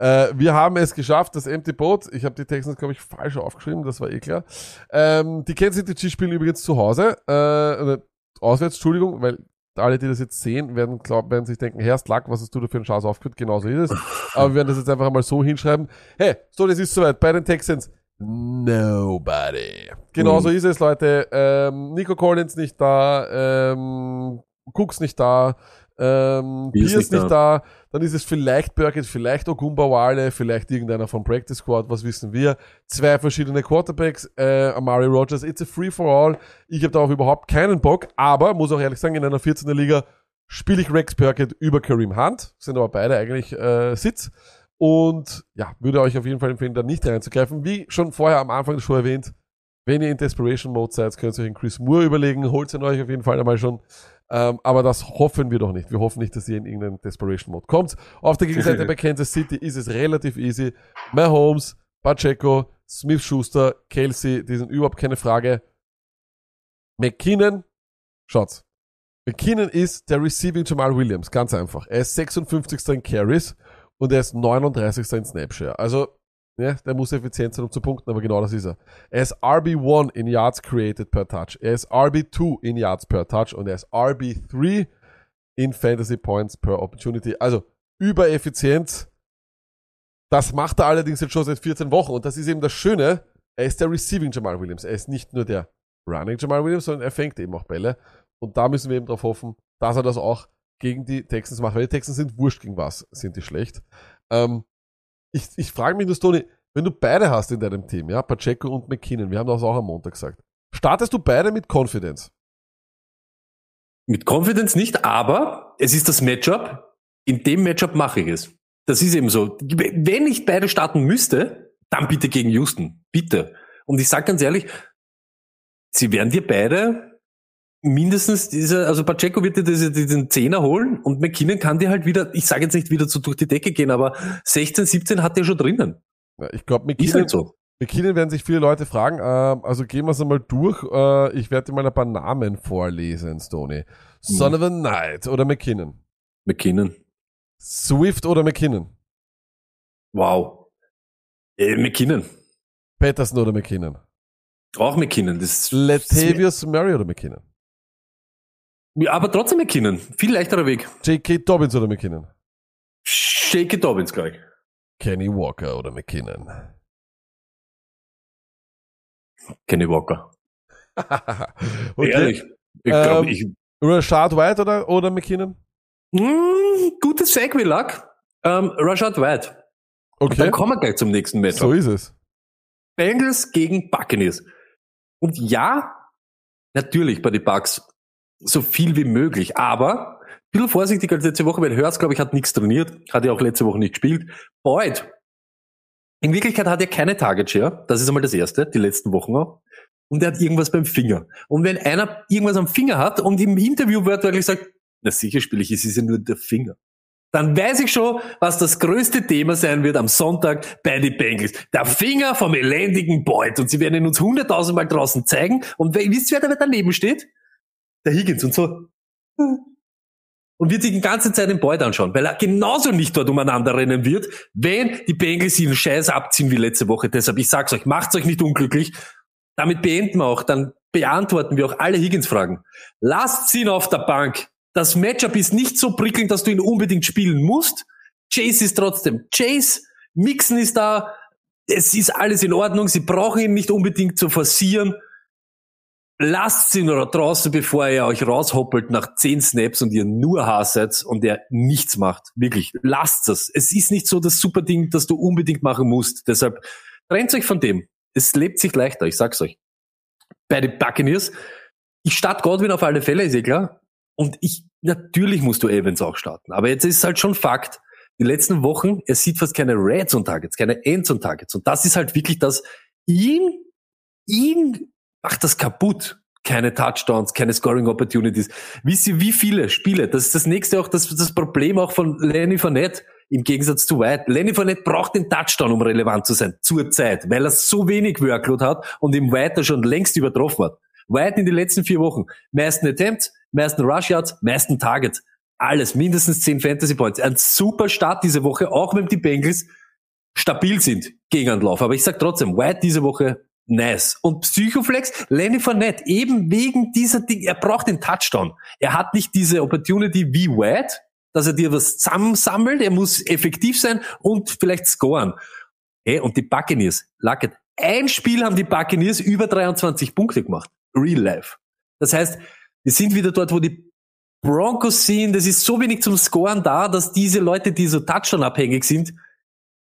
Äh, wir haben es geschafft, das Empty Boat. Ich habe die Texans, glaube ich, falsch aufgeschrieben, das war eh klar. Ähm, die Kansas City Chiefs spielen übrigens zu Hause. Äh, auswärts, Entschuldigung, weil alle, die das jetzt sehen, werden, glaub, werden sich denken, Herrst Lack, was hast du da für einen Chance aufgeführt? Genau so ist es. *laughs* Aber wir werden das jetzt einfach mal so hinschreiben. Hey, so, das ist soweit. Bei den Texans, nobody. Genau so ist es, Leute. Ähm, Nico Collins nicht da, ähm, Cooks nicht da, ähm, Pierce nicht nicht da. Dann ist es vielleicht Burkett, vielleicht Ogumba Wale, vielleicht irgendeiner vom Practice Squad, was wissen wir. Zwei verschiedene Quarterbacks, äh, Amari Rogers, it's a free for all. Ich habe darauf überhaupt keinen Bock, aber muss auch ehrlich sagen, in einer 14er Liga spiele ich Rex Burkett über Kareem Hunt, sind aber beide eigentlich äh, Sitz. Und ja, würde euch auf jeden Fall empfehlen, da nicht reinzugreifen. Wie schon vorher am Anfang schon erwähnt, wenn ihr in Desperation Mode seid, könnt ihr euch einen Chris Moore überlegen, holt ihn euch auf jeden Fall einmal schon. Ähm, aber das hoffen wir doch nicht. Wir hoffen nicht, dass ihr in irgendeinen Desperation Mode kommt. Auf der Gegenseite *laughs* bei Kansas City ist es relativ easy. Mahomes, Pacheco, Smith Schuster, Kelsey, die sind überhaupt keine Frage. McKinnon, schaut's. McKinnon ist der Receiving Jamal Williams, ganz einfach. Er ist 56. in Carries und er ist 39. in Snapshare. Also, ja, der muss effizient sein, um zu punkten, aber genau das ist er. Er ist RB1 in Yards created per Touch. Er ist RB2 in Yards per Touch und er ist RB3 in Fantasy Points per Opportunity. Also, übereffizient. Das macht er allerdings jetzt schon seit 14 Wochen und das ist eben das Schöne. Er ist der Receiving Jamal Williams. Er ist nicht nur der Running Jamal Williams, sondern er fängt eben auch Bälle. Und da müssen wir eben darauf hoffen, dass er das auch gegen die Texans macht. Weil die Texans sind wurscht gegen was, sind die schlecht. Ähm, ich ich frage mich nur, Tony, wenn du beide hast in deinem Team, ja, Pacheco und McKinnon, wir haben das auch am Montag gesagt, startest du beide mit Confidence? Mit Confidence nicht, aber es ist das Matchup. In dem Matchup mache ich es. Das ist eben so. Wenn ich beide starten müsste, dann bitte gegen Houston. Bitte. Und ich sage ganz ehrlich, sie werden dir beide mindestens diese, also Pacheco wird dir diese, diesen Zehner holen und McKinnon kann dir halt wieder, ich sage jetzt nicht wieder so durch die Decke gehen, aber 16, 17 hat er schon drinnen. Ja, ich glaube, Ist McKinnon, halt so. McKinnon werden sich viele Leute fragen. Ähm, also gehen wir es einmal durch. Äh, ich werde dir mal ein paar Namen vorlesen, Stoney. Son of a Knight oder McKinnon. McKinnon. Swift oder McKinnon. Wow. Äh, McKinnon. Patterson oder McKinnon. Auch McKinnon. Das Latavius Murray oder McKinnon. Ja, aber trotzdem McKinnon. Viel leichterer Weg. J.K. Dobbins oder McKinnon. Shake Dobbins gleich. Kenny Walker oder McKinnon. Kenny Walker. *laughs* okay. Ehrlich. Ich Ähm, glaube, ich. Rashad White oder, oder McKinnon? Mm, gutes Segway, Luck. Ähm, Rashad White. Okay. Dann kommen wir gleich zum nächsten Matchup. So ist es. Bengals gegen Buccaneers. Und ja, natürlich bei den Bucks so viel wie möglich, aber ein bisschen vorsichtig als letzte Woche, weil Hurst, glaube ich, hat nichts trainiert, hat ja auch letzte Woche nicht gespielt. Boyd, in Wirklichkeit hat er keine Target Share, das ist einmal das Erste, die letzten Wochen auch. Und er hat irgendwas beim Finger. Und wenn einer irgendwas am Finger hat und im Interview wortwörtlich sagt, na sicher spiele ich, es ist ja nur der Finger. Dann weiß ich schon, was das größte Thema sein wird am Sonntag bei den Bengals. Der Finger vom elendigen Boyd. Und sie werden ihn uns hunderttausendmal draußen zeigen. Und wisst ihr, wer da daneben steht? Der Higgins und so. Und wird sich die ganze Zeit den Boyd anschauen, weil er genauso nicht dort umeinander rennen wird, wenn die Bengals ihren Scheiß abziehen wie letzte Woche. Deshalb, ich sag's euch, macht's euch nicht unglücklich. Damit beenden wir auch, dann beantworten wir auch alle Higgins-Fragen. Lasst ihn auf der Bank. Das Matchup ist nicht so prickelnd, dass du ihn unbedingt spielen musst. Chase ist trotzdem Chase. Mixen ist da, es ist alles in Ordnung, sie brauchen ihn nicht unbedingt zu forcieren. Lasst ihn oder draußen, bevor er euch raushoppelt nach zehn Snaps und ihr nur hasset und er nichts macht. Wirklich, lasst es. Es ist nicht so das super Ding, das du unbedingt machen musst. Deshalb trennt euch von dem. Es lebt sich leichter, ich sag's euch. Bei den Buccaneers, ich starte Godwin auf alle Fälle, ist ja klar. Und ich, natürlich musst du Evans auch starten. Aber jetzt ist es halt schon Fakt. Die letzten Wochen, er sieht fast keine Reds und Targets, keine Ends und Targets. Und das ist halt wirklich das, ihn, ihn macht das kaputt. Keine Touchdowns, keine Scoring Opportunities. Wisst ihr, wie viele Spiele? Das ist das nächste auch, das, das Problem auch von Lenny Fournette im Gegensatz zu White. Lenny Fournette braucht den Touchdown, um relevant zu sein, zur Zeit, weil er so wenig Workload hat und im White schon längst übertroffen hat. White in den letzten vier Wochen, meisten Attempts, meisten Rush Yards, meisten Targets. Alles, mindestens zehn Fantasy Points. Ein super Start diese Woche, auch wenn die Bengals stabil sind gegen Anlauf. Aber ich sag trotzdem, White diese Woche nice. Und Psychoflex, Lenny Fournette, eben wegen dieser Ding, er braucht den Touchdown. Er hat nicht diese Opportunity wie White, dass er dir was zusammensammelt, er muss effektiv sein und vielleicht scoren. Hey, und die Buccaneers, Lucket, ein Spiel haben die Buccaneers über 23 Punkte gemacht. Real life. Das heißt, wir sind wieder dort, wo die Broncos sind. Das ist so wenig zum Scoren da, dass diese Leute, die so Touchdown-abhängig sind,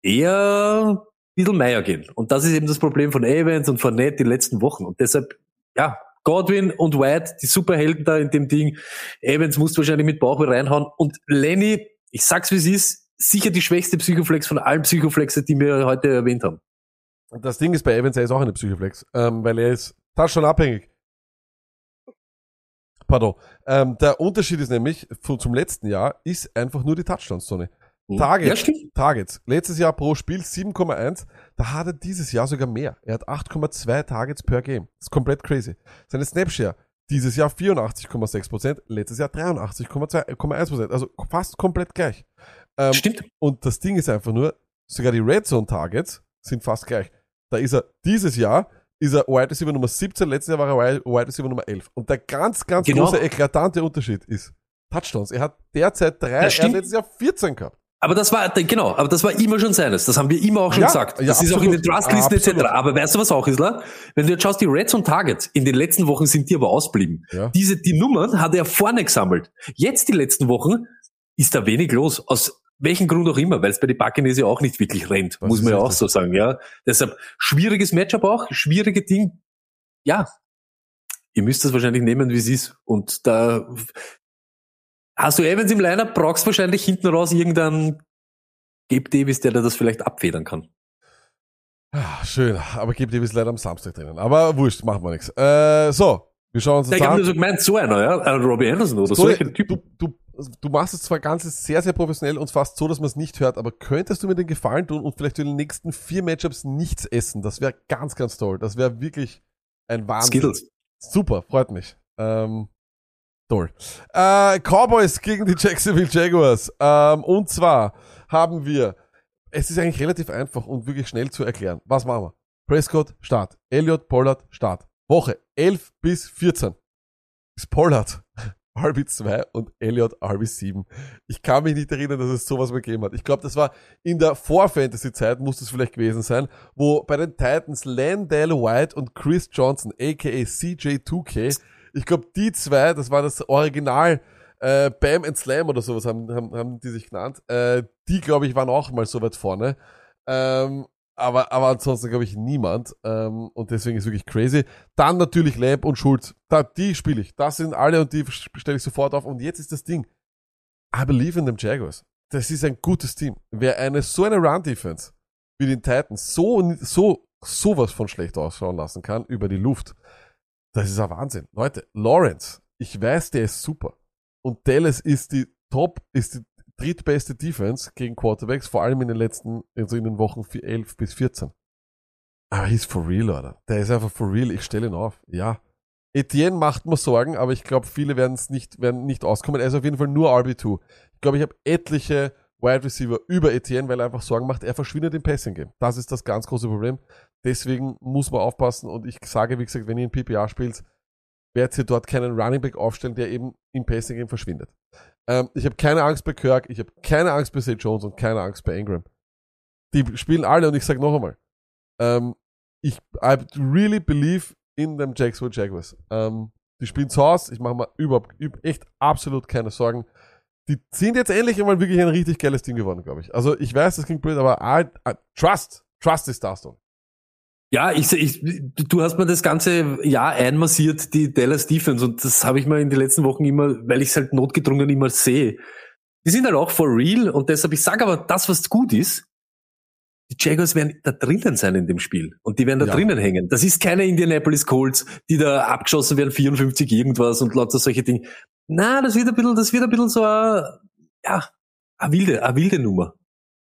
eher bisschen Meier gehen. Und das ist eben das Problem von Evans und von Ned die letzten Wochen. Und deshalb, ja, Godwin und White, die Superhelden da in dem Ding. Evans muss wahrscheinlich mit Bauch reinhauen. Und Lenny, ich sag's wie es ist, sicher die schwächste Psychoflex von allen Psychoflexen, die wir heute erwähnt haben. Das Ding ist bei Evans, er ist auch eine Psychoflex, ähm, weil er ist Touchdown abhängig. Pardon. Ähm, der Unterschied ist nämlich von, zum letzten Jahr ist einfach nur die Touchdowns-Zone. Ja, Targets, stimmt. Targets. Letztes Jahr pro Spiel 7,1. Da hat er dieses Jahr sogar mehr. Er hat 8,2 Targets per Game. Das ist komplett crazy. Seine Snapshare dieses Jahr 84,6%, letztes Jahr 83,1%. Also fast komplett gleich. Ähm, Stimmt. und das Ding ist einfach nur, sogar die Red Zone Targets sind fast gleich. Da ist er dieses Jahr ist er Wide Receiver Nummer 17, letztes Jahr war er Wide Receiver Nummer 11. Und der ganz, ganz Genau. große, eklatante Unterschied ist Touchdowns. Er hat derzeit drei, er hat letztes Jahr 14 gehabt. Aber das war, genau, aber das war immer schon seines. Das haben wir immer auch schon Ja, gesagt. ja, Das ist auch in den absolut. Trustlisten etc. Absolut. Aber weißt du was auch, Isla? Wenn du jetzt schaust, die Reds und Targets, in den letzten Wochen sind die aber ausblieben. Ja. Diese, die Nummern hat er vorne gesammelt. Jetzt die letzten Wochen ist da wenig los. Aus welchem Grund auch immer, weil es bei den Buccaneers ja auch nicht wirklich rennt, Das muss ist man ja auch so sagen, ja. Deshalb schwieriges Matchup auch, schwierige Ding. Ja. Ihr müsst das wahrscheinlich nehmen, wie es ist. Und da hast du Evans im Lineup, brauchst wahrscheinlich hinten raus irgendeinen Gabe Davis, der dir das vielleicht abfedern kann. Ah, Schön, aber gibt Davis leider am Samstag drinnen. Aber wurscht, machen wir nichts. Äh, so, wir schauen uns das Ich habe an. nur so gemeint, so einer, ja, ein Robbie Anderson oder So, solche Typen. du, du, du machst es zwar ganz sehr, sehr professionell und fast so, dass man es nicht hört, aber könntest du mir den Gefallen tun und vielleicht in den nächsten vier Matchups nichts essen? Das wäre ganz, ganz toll. Das wäre wirklich ein Wahnsinn. Skittles. Super, freut mich. Ähm, toll. Äh, Cowboys gegen die Jacksonville Jaguars. Ähm, und zwar haben wir, es ist eigentlich relativ einfach und wirklich schnell zu erklären. Was machen wir? Prescott, Start. Elliott, Pollard, Start. Woche 11 bis 14 ist Pollard *laughs* RB2 und Elliott RB7. Ich kann mich nicht erinnern, dass es sowas gegeben hat. Ich glaube, das war in der Vor-Fantasy-Zeit, muss das vielleicht gewesen sein, wo bei den Titans Landale White und Chris Johnson, aka CJ2K, ich glaube, die zwei, das war das Original äh, Bam and Slam oder sowas haben, haben, haben die sich genannt. Äh, die, glaube ich, waren auch mal so weit vorne. Ähm, aber, aber ansonsten glaube ich niemand. Ähm, und deswegen ist wirklich crazy. Dann natürlich Lamp und Schulz. Da, die spiele ich. Das sind alle und die stelle ich sofort auf. Und jetzt ist das Ding. I believe in them Jaguars. Das ist ein gutes Team. Wer eine so eine Run-Defense wie den Titans so, so, sowas von schlecht ausschauen lassen kann über die Luft, das ist ein Wahnsinn. Leute, Lawrence, ich weiß, der ist super. Und Dallas ist die Top, ist die drittbeste Defense gegen Quarterbacks, vor allem in den letzten, also in den Wochen 11 bis 14. Aber he's for real, Alter. Der ist einfach for real. Ich stelle ihn auf. Ja. Etienne macht mir Sorgen, aber ich glaube, viele werden es nicht, werden nicht auskommen. Er ist auf jeden Fall nur RB2. Ich glaube, ich habe etliche Wide Receiver über Etienne, weil er einfach Sorgen macht, er verschwindet im Passing Game. Das ist das ganz große Problem. Deswegen muss man aufpassen und ich sage, wie gesagt, wenn ihr in PPA spielt, werdet ihr dort keinen Running Back aufstellen, der eben im Passing Game verschwindet. Ähm, ich habe keine Angst bei Kirk, ich habe keine Angst bei St. Jones und keine Angst bei Ingram. die spielen alle und ich sage noch einmal, ähm, ich I really believe in them Jacksonville Jaguars. Ähm, die spielen zu Hause, ich mache mir überhaupt üb- echt absolut keine Sorgen. Die sind jetzt endlich einmal wirklich ein richtig geiles Team geworden, glaube ich. Also ich weiß, das klingt blöd, aber I, I, Trust, Trust ist Starstone. Ja, ich, ich, du hast mir das ganze Jahr einmassiert, die Dallas Defense, und das habe ich mir in den letzten Wochen immer, weil ich es halt notgedrungen immer sehe. Die sind halt auch for real und deshalb, ich sage aber, das, was gut ist, die Jaguars werden da drinnen sein in dem Spiel und die werden da Ja. drinnen hängen. Das ist keine Indianapolis Colts, die da abgeschossen werden, 54 irgendwas und lauter solche Dinge. Na, das wird ein bisschen, das wird ein bisschen so, ein, ja, eine wilde, eine wilde Nummer.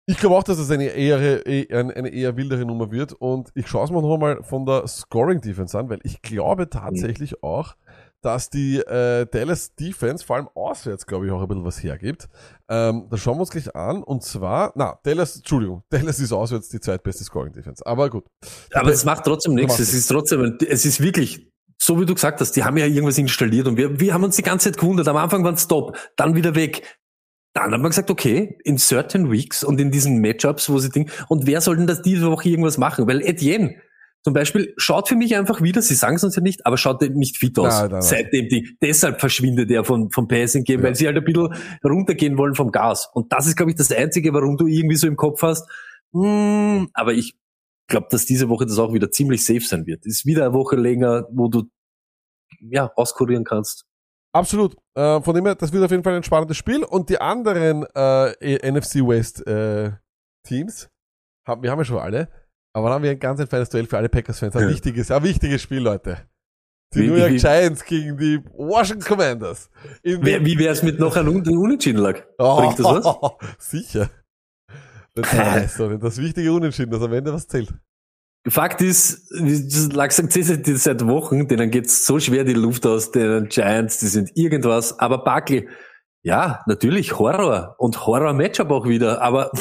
Ich glaube auch, dass es eine eher, eh- eine eine eher wildere Nummer wird und ich schaue es mir noch mal von der Scoring Defense an, weil ich glaube tatsächlich auch, dass die äh, Dallas Defense, vor allem auswärts, glaube ich, auch ein bisschen was hergibt. Ähm, da schauen wir uns gleich an und zwar, na, Dallas, Entschuldigung, *laughs* Dallas ist auswärts die zweitbeste Scoring Defense, aber gut. Aber es macht trotzdem nichts. Es ist trotzdem, es ist wirklich, so wie du gesagt hast, die haben ja irgendwas installiert und wir, wir haben uns die ganze Zeit gewundert. Am Anfang waren Stop, dann wieder weg. Dann hat man gesagt, okay, in certain weeks und in diesen Matchups, wo sie Ding, und wer soll denn das diese Woche irgendwas machen? Weil Etienne zum Beispiel schaut für mich einfach wieder, sie sagen es uns ja nicht, aber schaut nicht fit aus. Nein, nein, nein. Seitdem die, deshalb verschwindet er von, vom Passing Game, Ja. weil sie halt ein bisschen runtergehen wollen vom Gas. Und das ist, glaube ich, das Einzige, warum du irgendwie so im Kopf hast, hm, aber ich glaube, dass diese Woche das auch wieder ziemlich safe sein wird. Ist wieder eine Woche länger, wo du ja auskurieren kannst. Absolut. Äh, von dem her, das wird auf jeden Fall ein spannendes Spiel. Und die anderen äh, NFC West äh, Teams, haben, wir haben ja schon alle, aber dann haben wir ein ganz ein feines Duell für alle Packers-Fans. Ein Ja. wichtiges, ein wichtiges Spiel, Leute. Die Wie- New York wie- Giants gegen die Washington Commanders. In wie wäre es mit noch einem Un- Unentschieden lag? Bringt das was? *laughs* Sicher. Das, *laughs* heißt, das wichtige Unentschieden, das am Ende was zählt. Fakt ist, wie lag sagt sie seit, seit Wochen, denen geht's so schwer die Luft aus, den Giants, die sind irgendwas. Aber Barkley, ja, natürlich Horror und Horror-Matchup auch wieder, aber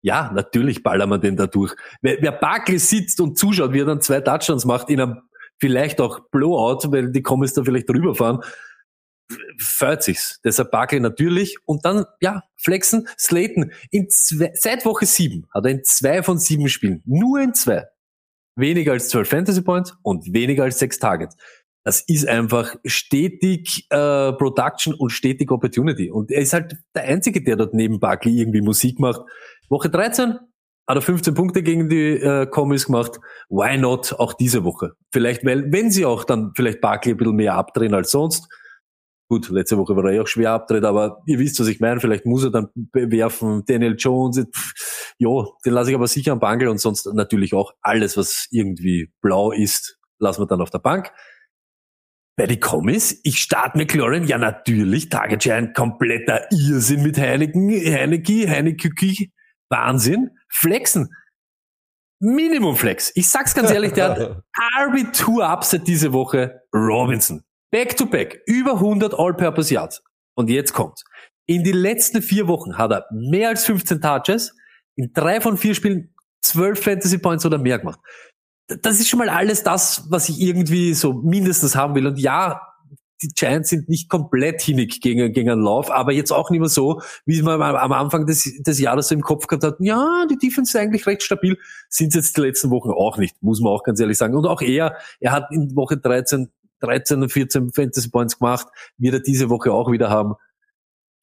ja, natürlich ballern wir den da durch. Wer, wer Barkley sitzt und zuschaut, wie er dann zwei Touchdowns macht, in einem vielleicht auch Blowout, weil die Commies da vielleicht drüber fahren, freut sich's. Deshalb Barkley natürlich. Und dann, ja, flexen, Slayton. In zwei, seit Woche sieben hat er in zwei von sieben Spielen, nur in zwei, weniger als 12 Fantasy Points und weniger als sechs Targets. Das ist einfach stetig äh, Production und stetig Opportunity. Und er ist halt der Einzige, der dort neben Barkley irgendwie Musik macht. Woche 13 hat er 15 Punkte gegen die äh, Commies gemacht. Why not auch diese Woche? Vielleicht, weil, wenn sie auch dann vielleicht Barkley ein bisschen mehr abdrehen als sonst. Gut, letzte Woche war er ja auch schwer abdreht, aber ihr wisst, was ich meine. Vielleicht muss er dann bewerfen. Daniel Jones, pff, jo, den lasse ich aber sicher am Bangel und sonst natürlich auch alles, was irgendwie blau ist, lassen wir dann auf der Bank. Bei den Kommis, ich starte McLaurin, ja natürlich, Target ein kompletter Irrsinn mit Heineken, Heineke, Heineküki, Wahnsinn, Flexen. Minimum Flex. Ich sag's ganz ehrlich, der hat *laughs* RB2 Upset diese Woche, Robinson. Back to back, über 100 All-Purpose Yards. Und jetzt kommt. In die letzten vier Wochen hat er mehr als 15 Touches, in drei von vier Spielen 12 Fantasy Points oder mehr gemacht. Das ist schon mal alles das, was ich irgendwie so mindestens haben will. Und ja, die Giants sind nicht komplett hinnig gegen, gegen einen Lauf, aber jetzt auch nicht mehr so, wie man am Anfang des, des Jahres so im Kopf gehabt hat, ja, die Defense ist eigentlich recht stabil, sind jetzt die letzten Wochen auch nicht, muss man auch ganz ehrlich sagen. Und auch er, er hat in Woche 13, 13 und 14 Fantasy Points gemacht, wird er diese Woche auch wieder haben.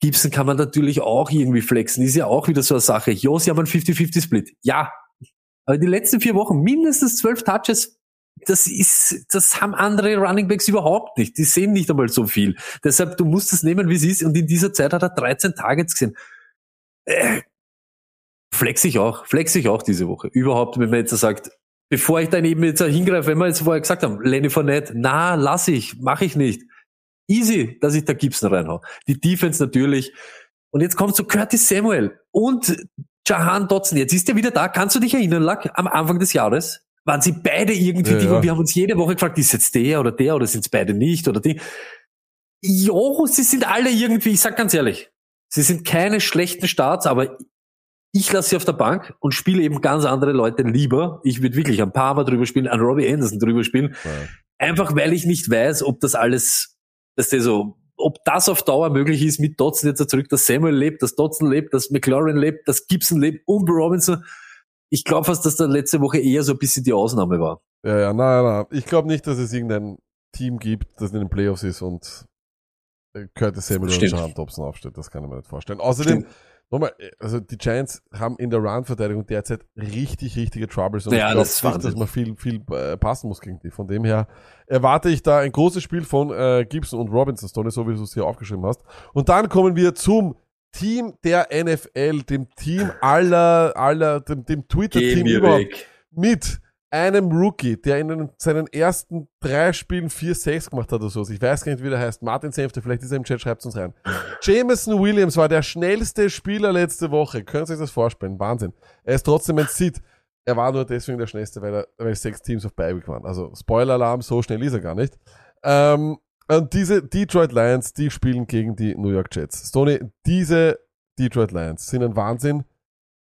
Gibson kann man natürlich auch irgendwie flexen, ist ja auch wieder so eine Sache. Jo, sie haben einen 50-50-Split. Ja. Aber die letzten vier Wochen mindestens zwölf Touches, das ist, das haben andere Running Backs überhaupt nicht. Die sehen nicht einmal so viel. Deshalb, du musst es nehmen, wie es ist. Und in dieser Zeit hat er 13 Targets gesehen. Äh, flex ich auch, flex ich auch diese Woche. Überhaupt, wenn man jetzt sagt, bevor ich dann eben jetzt hingreife, wenn wir jetzt vorher gesagt haben, Lenny Fournette, na, lass ich, mache ich nicht. Easy, dass ich da Gibson reinhau. Die Defense natürlich. Und jetzt kommt so Curtis Samuel und Jahan Dotson. Jetzt ist er wieder da. Kannst du dich erinnern, Lack, am Anfang des Jahres? Waren sie beide irgendwie Ja, die, ja. und wir haben uns jede Woche gefragt, ist jetzt der oder der oder sind es beide nicht oder die? Jo, sie sind alle irgendwie, ich sag ganz ehrlich, sie sind keine schlechten Starts, aber ich lasse sie auf der Bank und spiele eben ganz andere Leute lieber. Ich würde wirklich ein paar Mal drüber spielen, an Robbie Anderson drüber spielen. Ja. Einfach weil ich nicht weiß, ob das alles, dass der so, ob das auf Dauer möglich ist mit Dotson jetzt zurück, dass Samuel lebt, dass Dotson lebt, dass McLaurin lebt, dass Gibson lebt und Robinson. Ich glaube fast, dass da letzte Woche eher so ein bisschen die Ausnahme war. Ja, ja, nein, nein. Ich glaube nicht, dass es irgendein Team gibt, das in den Playoffs ist und äh, Curtis Samuel Stimmt. Sean Thompson aufstellt. Das kann ich mir nicht vorstellen. Außerdem, nochmal, äh, also die Giants haben in der Run-Verteidigung derzeit richtig, richtige Troubles und Ja, ich glaube das nicht, dass man viel, viel äh, passen muss gegen die. Von dem her erwarte ich da ein großes Spiel von äh, Gibson und Robinson, Stoney, so wie du es hier aufgeschrieben hast. Und dann kommen wir zum Team der NFL, dem Team aller, aller, dem, dem Twitter-Team überhaupt mit einem Rookie, der in seinen ersten drei Spielen 4-6 gemacht hat oder so. Ich weiß gar nicht, wie der heißt. Martin Senfte, vielleicht ist er im Chat, schreibt uns rein. *laughs* Jameson Williams war der schnellste Spieler letzte Woche. Können Sie sich das vorstellen? Wahnsinn. Er ist trotzdem ein Seed. Er war nur deswegen der schnellste, weil, er, weil sechs Teams auf Bye waren. Also Spoiler-Alarm, so schnell ist er gar nicht. Ähm, und diese Detroit Lions, die spielen gegen die New York Jets. Stoney, diese Detroit Lions sind ein Wahnsinn,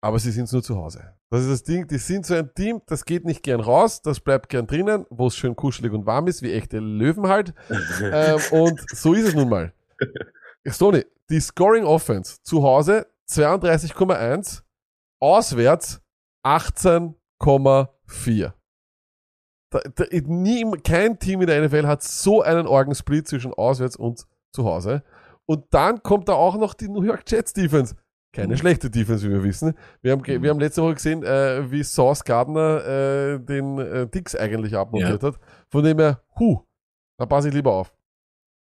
aber sie sind nur zu Hause. Das ist das Ding, die sind so ein Team, das geht nicht gern raus, das bleibt gern drinnen, wo es schön kuschelig und warm ist, wie echte Löwen halt. *laughs* ähm, und so ist es nun mal. Stoney, die Scoring Offense zu Hause 32,1, auswärts 18,4. Da, da, nie, kein Team in der NFL hat so einen Orgensplit zwischen auswärts und zu Hause. Und dann kommt da auch noch die New York Jets Defense. Keine Mhm. schlechte Defense, wie wir wissen. Wir haben, Mhm. wir haben letzte Woche gesehen, äh, wie Sauce Gardner äh, den äh, Dix eigentlich abmontiert hat. Von dem her, hu, da passe ich lieber auf.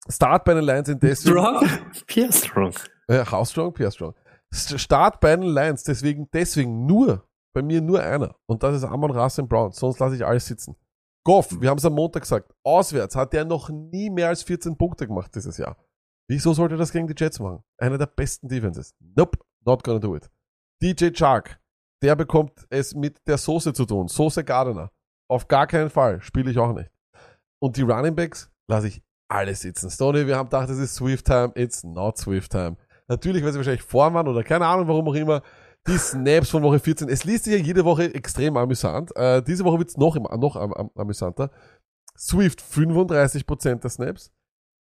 Start bei den Lions sind deswegen. Strong? *laughs* Pierre Strong. Äh, how strong, Pierre strong. St- Start bei den Lions, deswegen, deswegen nur, bei mir nur einer. Und das ist Amon Rassen Brown. Sonst lasse ich alles sitzen. Goff, wir haben es am Montag gesagt, auswärts hat der noch nie mehr als 14 Punkte gemacht dieses Jahr. Wieso sollte das gegen die Jets machen? Einer der besten Defenses. Nope, not gonna do it. DJ Chark, der bekommt es mit der Soße zu tun. Soße Gardner. Auf gar keinen Fall. Spiele ich auch nicht. Und die Running Backs lasse ich alle sitzen. Stoney, wir haben gedacht, es ist Swift Time. It's not Swift Time. Natürlich, weil sie wahrscheinlich vorn waren oder keine Ahnung, warum auch immer. Die Snaps von Woche 14. Es liest sich ja jede Woche extrem amüsant. Äh, diese Woche wird's noch, im- noch am, am, amüsanter. Swift 35% der Snaps.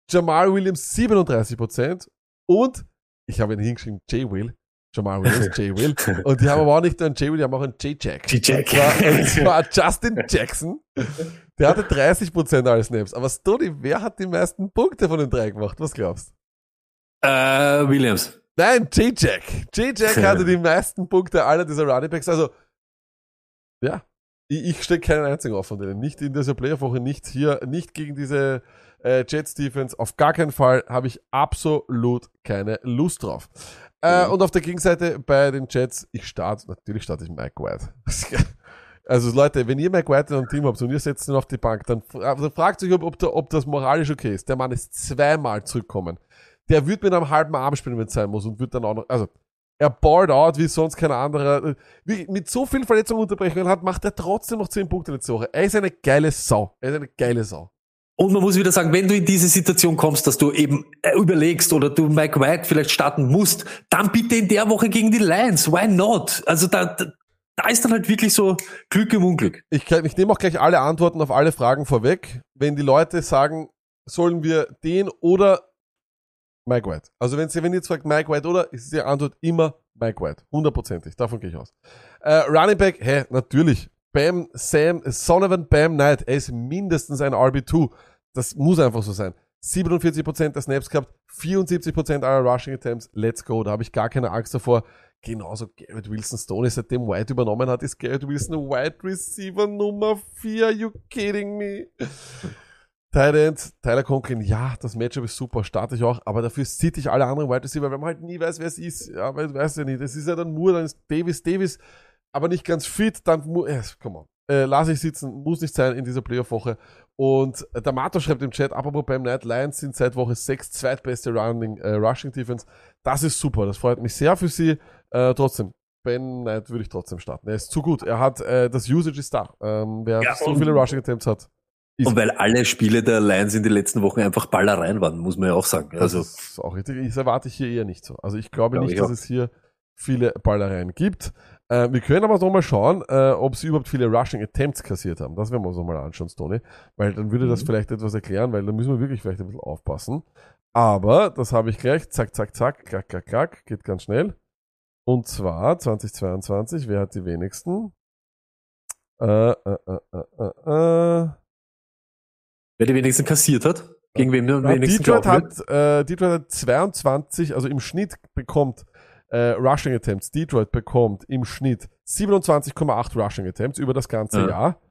Jamal Williams 37%. Und ich habe ihn hingeschrieben, J. Will. Jamal Williams, *laughs* J. Will. Und die haben aber auch nicht nur einen J. Will, die haben auch einen J-Jack. J-Jack. Zwar, *laughs* und zwar Justin Jackson. Der hatte 30% aller Snaps. Aber Stoney, wer hat die meisten Punkte von den drei gemacht? Was glaubst du? Äh, Williams. Nein, J-Jack. J-Jack *laughs* hatte die meisten Punkte aller dieser Running Backs. Also, ja, ich, ich stecke keinen einzigen auf von denen. Nicht in dieser Playoff-Woche, nicht hier, nicht gegen diese äh, Jets Defense. Auf gar keinen Fall habe ich absolut keine Lust drauf. Äh, Mhm. und auf der Gegenseite bei den Jets, ich starte, natürlich starte ich Mike White. *laughs* Also Leute, wenn ihr Mike White in einem Team habt und ihr setzt ihn auf die Bank, dann, dann fragt euch, ob, ob, der, ob das moralisch okay ist. Der Mann ist zweimal zurückgekommen. Der wird mit einem halben Arm spielen, wenn es sein muss und wird dann auch noch, also er ballt out wie sonst kein anderer. Wie, mit so vielen Verletzungen und Unterbrechungen hat, macht er trotzdem noch 10 Punkte letzte Woche. Er ist eine geile Sau. Er ist eine geile Sau. Und man muss wieder sagen, wenn du in diese Situation kommst, dass du eben äh, überlegst oder du Mike White vielleicht starten musst, dann bitte in der Woche gegen die Lions. Why not? Also da, da, ist dann halt wirklich so Glück im Unglück. Ich, ich nehme auch gleich alle Antworten auf alle Fragen vorweg. Wenn die Leute sagen, sollen wir den oder Mike White. Also wenn, sie, wenn ihr jetzt fragt Mike White oder, ist die Antwort immer Mike White. Hundertprozentig. Davon gehe ich aus. Äh, Running Back, hä, natürlich. Bam, Sam, Sonovan Bam Knight. Er ist mindestens ein RB2. Das muss einfach so sein. 47% der Snaps gehabt, 74% aller Rushing Attempts. Let's go. Da habe ich gar keine Angst davor. Genauso Garrett Wilson Stone, seitdem White übernommen hat, ist Garrett Wilson Wide Receiver Nummer 4. Are you kidding me? End, Tyler Conklin, ja, das Matchup ist super, starte ich auch, aber dafür sieht ich alle anderen Wide Receiver, weil man halt nie weiß, wer es ist. Ja, weil weiß ja nicht. Das ist ja dann Moore, dann ist Davis, Davis, aber nicht ganz fit, dann Moore, äh, come on. Äh, lass ich sitzen, muss nicht sein in dieser Playoff-Woche. Und äh, der Mato schreibt im Chat, apropos beim Night Lions sind seit Woche 6 zweitbeste Running, äh, Rushing Defense. Das ist super, das freut mich sehr für sie. Äh, trotzdem, Ben Knight würde ich trotzdem starten. Er ist zu gut. Er hat, äh, das Usage ist da. Ähm, wer Ja, so viele Rushing Attempts hat, Und weil alle Spiele der Lions in den letzten Wochen einfach Ballereien waren, muss man ja auch sagen. Das Also ist auch richtig. Das erwarte ich hier eher nicht so. Also ich glaube Glaube nicht, ich dass es hier viele Ballereien gibt. Äh, wir können aber noch mal schauen, äh, ob sie überhaupt viele Rushing Attempts kassiert haben. Das werden wir uns noch mal anschauen, Stoney. Weil dann würde das Mhm. vielleicht etwas erklären, weil da müssen wir wirklich vielleicht ein bisschen aufpassen. Aber, das habe ich gleich, zack, zack, zack, klack, klack, klack, geht ganz schnell. Und zwar 2022, wer hat die wenigsten? Äh, äh, äh, äh, äh, äh. Wer die wenigsten kassiert hat, gegen wen am Ja, wenigsten Detroit hat, äh, Detroit hat 22, also im Schnitt bekommt äh, Rushing Attempts. Detroit bekommt im Schnitt 27,8 Rushing Attempts über das ganze Ja. Jahr.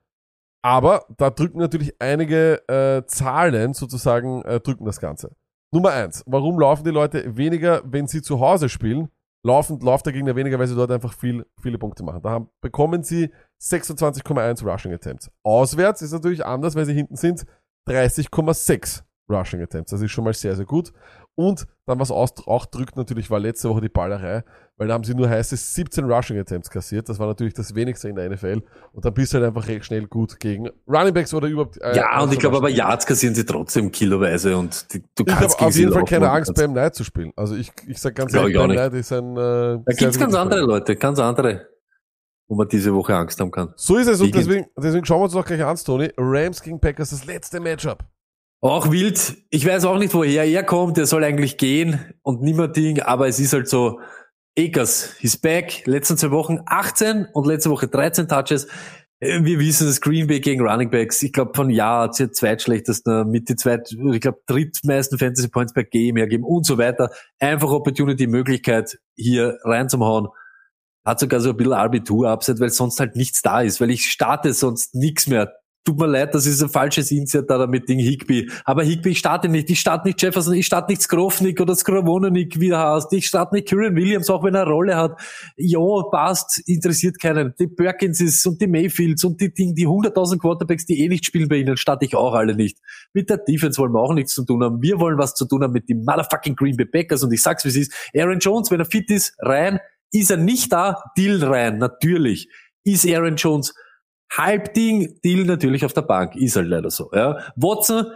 Aber da drücken natürlich einige äh, Zahlen sozusagen, äh, drücken das Ganze. Nummer eins, warum laufen die Leute weniger, wenn sie zu Hause spielen? Laufen, läuft der Gegner weniger, weil sie dort einfach viel, viele Punkte machen. Da haben, bekommen sie 26,1 Rushing Attempts. Auswärts ist natürlich anders, weil sie hinten sind, 30,6 Rushing Attempts. Das ist schon mal sehr, sehr gut. Und dann, was auch drückt natürlich, war letzte Woche die Ballerei, weil da haben sie nur heiße 17 Rushing Attempts kassiert. Das war natürlich das wenigste in der NFL. Und dann bist du halt einfach recht schnell gut gegen Running Backs oder überhaupt. äh, Ja, und ich glaube aber. Yards kassieren sie trotzdem kiloweise und die, du Ich kannst habe auf jeden Fall keine Angst, kannst- Bam Knight zu spielen. Also ich, ich sag ganz ehrlich, ich Bam. Knight ist ein. Äh, Da gibt's ganz andere. Leute, ganz andere, wo man diese Woche Angst haben kann. So ist es und deswegen, deswegen schauen wir uns doch gleich an, Tony. Rams gegen Packers, das letzte Matchup. Auch wild. Ich weiß auch nicht, woher er kommt. Er soll eigentlich gehen und nimmer Ding, aber es ist halt so. Akers, he's back. Letzten zwei Wochen 18 und letzte Woche 13 Touches. Äh, Wir wissen es, Green Bay gegen Running Backs. Ich glaube, von Jahr hat sie zweitschlechtesten, mit die zweit, ich glaube, drittmeisten Fantasy Points per Game hergeben und so weiter. Einfach Opportunity, Möglichkeit, hier reinzuhauen. Hat sogar so ein bisschen RB2-Upset, weil sonst halt nichts da ist, weil ich starte sonst nichts mehr. Tut mir leid, das ist ein falsches Insert da mit Ding Higby. Aber Higby, ich starte nicht. Ich starte nicht Jefferson, ich starte nicht Skrovnik oder Skrovonik, wie er heißt. Ich starte nicht Kyrian Williams, auch wenn er eine Rolle hat. Ja, passt, interessiert keinen. Die Perkinses und die Mayfields und die Ding, die 100.000 Quarterbacks, die eh nicht spielen bei ihnen, starte ich auch alle nicht. Mit der Defense wollen wir auch nichts zu tun haben. Wir wollen was zu tun haben mit den motherfucking Green Bay Packers und ich sag's wie es ist. Aaron Jones, wenn er fit ist, rein. Ist er nicht da? Deal rein, natürlich. Ist Aaron Jones Halbding, Deal natürlich auf der Bank. Ist halt leider so. Ja. Watson,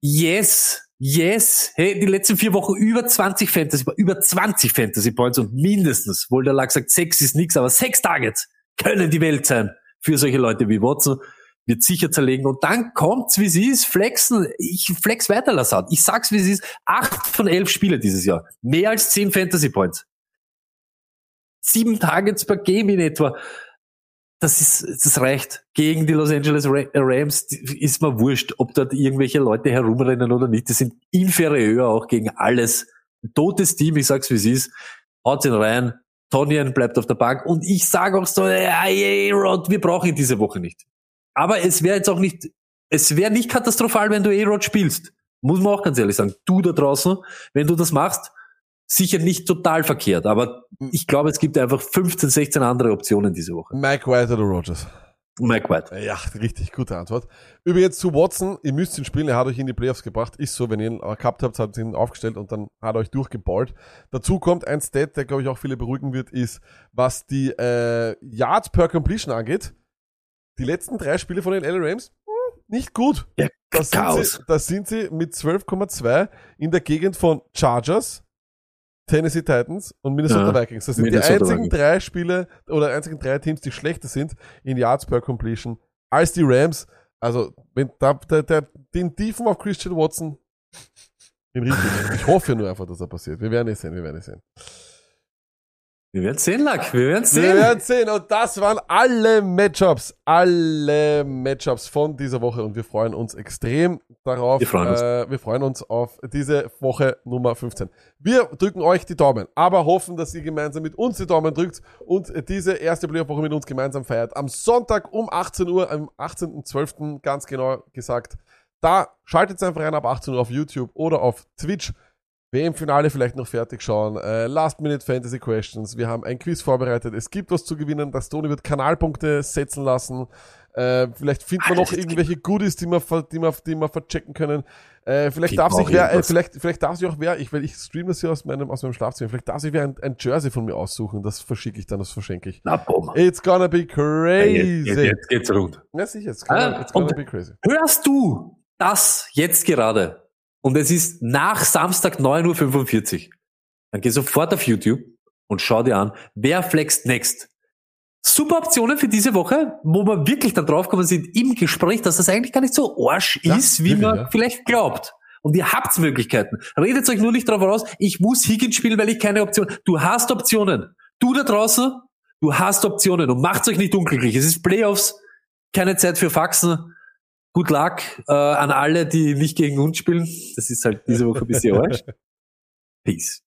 yes, yes. Hey, die letzten vier Wochen über 20 Fantasy, über 20 Fantasy Points und mindestens, wohl der Lack sagt, sechs ist nix, aber sechs Targets können die Welt sein für solche Leute wie Watson. Wird sicher zerlegen und dann kommt's, wie es ist, flexen. Ich flex weiter, Lassad. Ich sag's, wie es ist. Acht von elf Spiele dieses Jahr. Mehr als zehn Fantasy Points. Sieben Targets per Game in etwa das ist, das reicht. Gegen die Los Angeles Ra- Rams ist mir wurscht, ob dort irgendwelche Leute herumrennen oder nicht. Die sind inferior auch gegen alles. Ein totes Team, ich sag's wie es ist. Haut ihn rein. Tonyan bleibt auf der Bank. Und ich sage auch so, ey, Rod, wir brauchen ihn diese Woche nicht. Aber es wäre jetzt auch nicht, es wäre nicht katastrophal, wenn du A-Rod spielst. Muss man auch ganz ehrlich sagen. Du da draußen, wenn du das machst, sicher nicht total verkehrt. Aber ich glaube, es gibt einfach 15, 16 andere Optionen diese Woche. Mike White oder Rogers? Mike White. Ja, richtig gute Antwort. Übrigens zu Watson, ihr müsst ihn spielen, er hat euch in die Playoffs gebracht. Ist so, wenn ihr ihn gehabt habt, habt ihr ihn aufgestellt und dann hat er euch durchgeballt. Dazu kommt ein Stat, der glaube ich auch viele beruhigen wird, ist, was die äh, Yards per Completion angeht. Die letzten drei Spiele von den LA Rams, hm, nicht gut. Ja, Da sind, Chaos. sie, da sind sie mit 12,2 in der Gegend von Chargers, Tennessee Titans und Minnesota Ja, Vikings. Das sind Minnesota die einzigen Vikings. drei Spiele oder einzigen drei Teams, die schlechter sind in Yards per Completion als die Rams. Also, wenn da, der, der, den Tiefen auf Christian Watson, den richtigen. Ich hoffe nur einfach, dass er passiert. Wir werden es sehen, wir werden es sehen. Wir werden sehen, Lack. Wir werden Wir sehen. werden sehen. Und das waren alle Matchups. Alle Matchups von dieser Woche. Und wir freuen uns extrem darauf. Wir freuen uns. Äh, wir freuen uns auf diese Woche Nummer 15. Wir drücken euch die Daumen, aber hoffen, dass ihr gemeinsam mit uns die Daumen drückt und diese erste Playoff-Woche mit uns gemeinsam feiert. Am Sonntag um 18 Uhr, am 18.12. ganz genau gesagt. Da schaltet einfach rein ab 18 Uhr auf YouTube oder auf Twitch. WM-Finale vielleicht noch fertig schauen. Äh, Last-Minute Fantasy Questions. Wir haben ein Quiz vorbereitet. Es gibt was zu gewinnen. Das Tony wird Kanalpunkte setzen lassen. Äh, vielleicht findet man noch irgendwelche Goodies, die wir, ver- die wir, die wir verchecken können. Äh, vielleicht darf man sich auch wer, äh, vielleicht, vielleicht darf sich auch wer, ich, weil ich streame das hier aus meinem, aus meinem Schlafzimmer, vielleicht darf sich wer ein, ein Jersey von mir aussuchen. Das verschicke ich dann, das verschenke ich. Na, boom. It's gonna be crazy. jetzt, jetzt geht's rund. Ja, sicher, it's gonna, Ah, it's gonna be crazy. Hörst du das jetzt gerade? und es ist nach Samstag 9.45 Uhr, dann geh sofort auf YouTube und schau dir an, wer flext next. Super Optionen für diese Woche, wo wir wirklich dann draufgekommen sind im Gespräch, dass das eigentlich gar nicht so Arsch ja, ist, wie man ja. vielleicht glaubt. Und ihr habt Möglichkeiten. Redet euch nur nicht drauf raus, ich muss Higgins spielen, weil ich keine Option. Du hast Optionen. Du da draußen, du hast Optionen und macht euch nicht unglücklich. Es ist Playoffs, keine Zeit für Faxen. Good luck äh, an alle, die nicht gegen uns spielen. Das ist halt diese Woche ein bisschen *laughs* Arsch. Peace.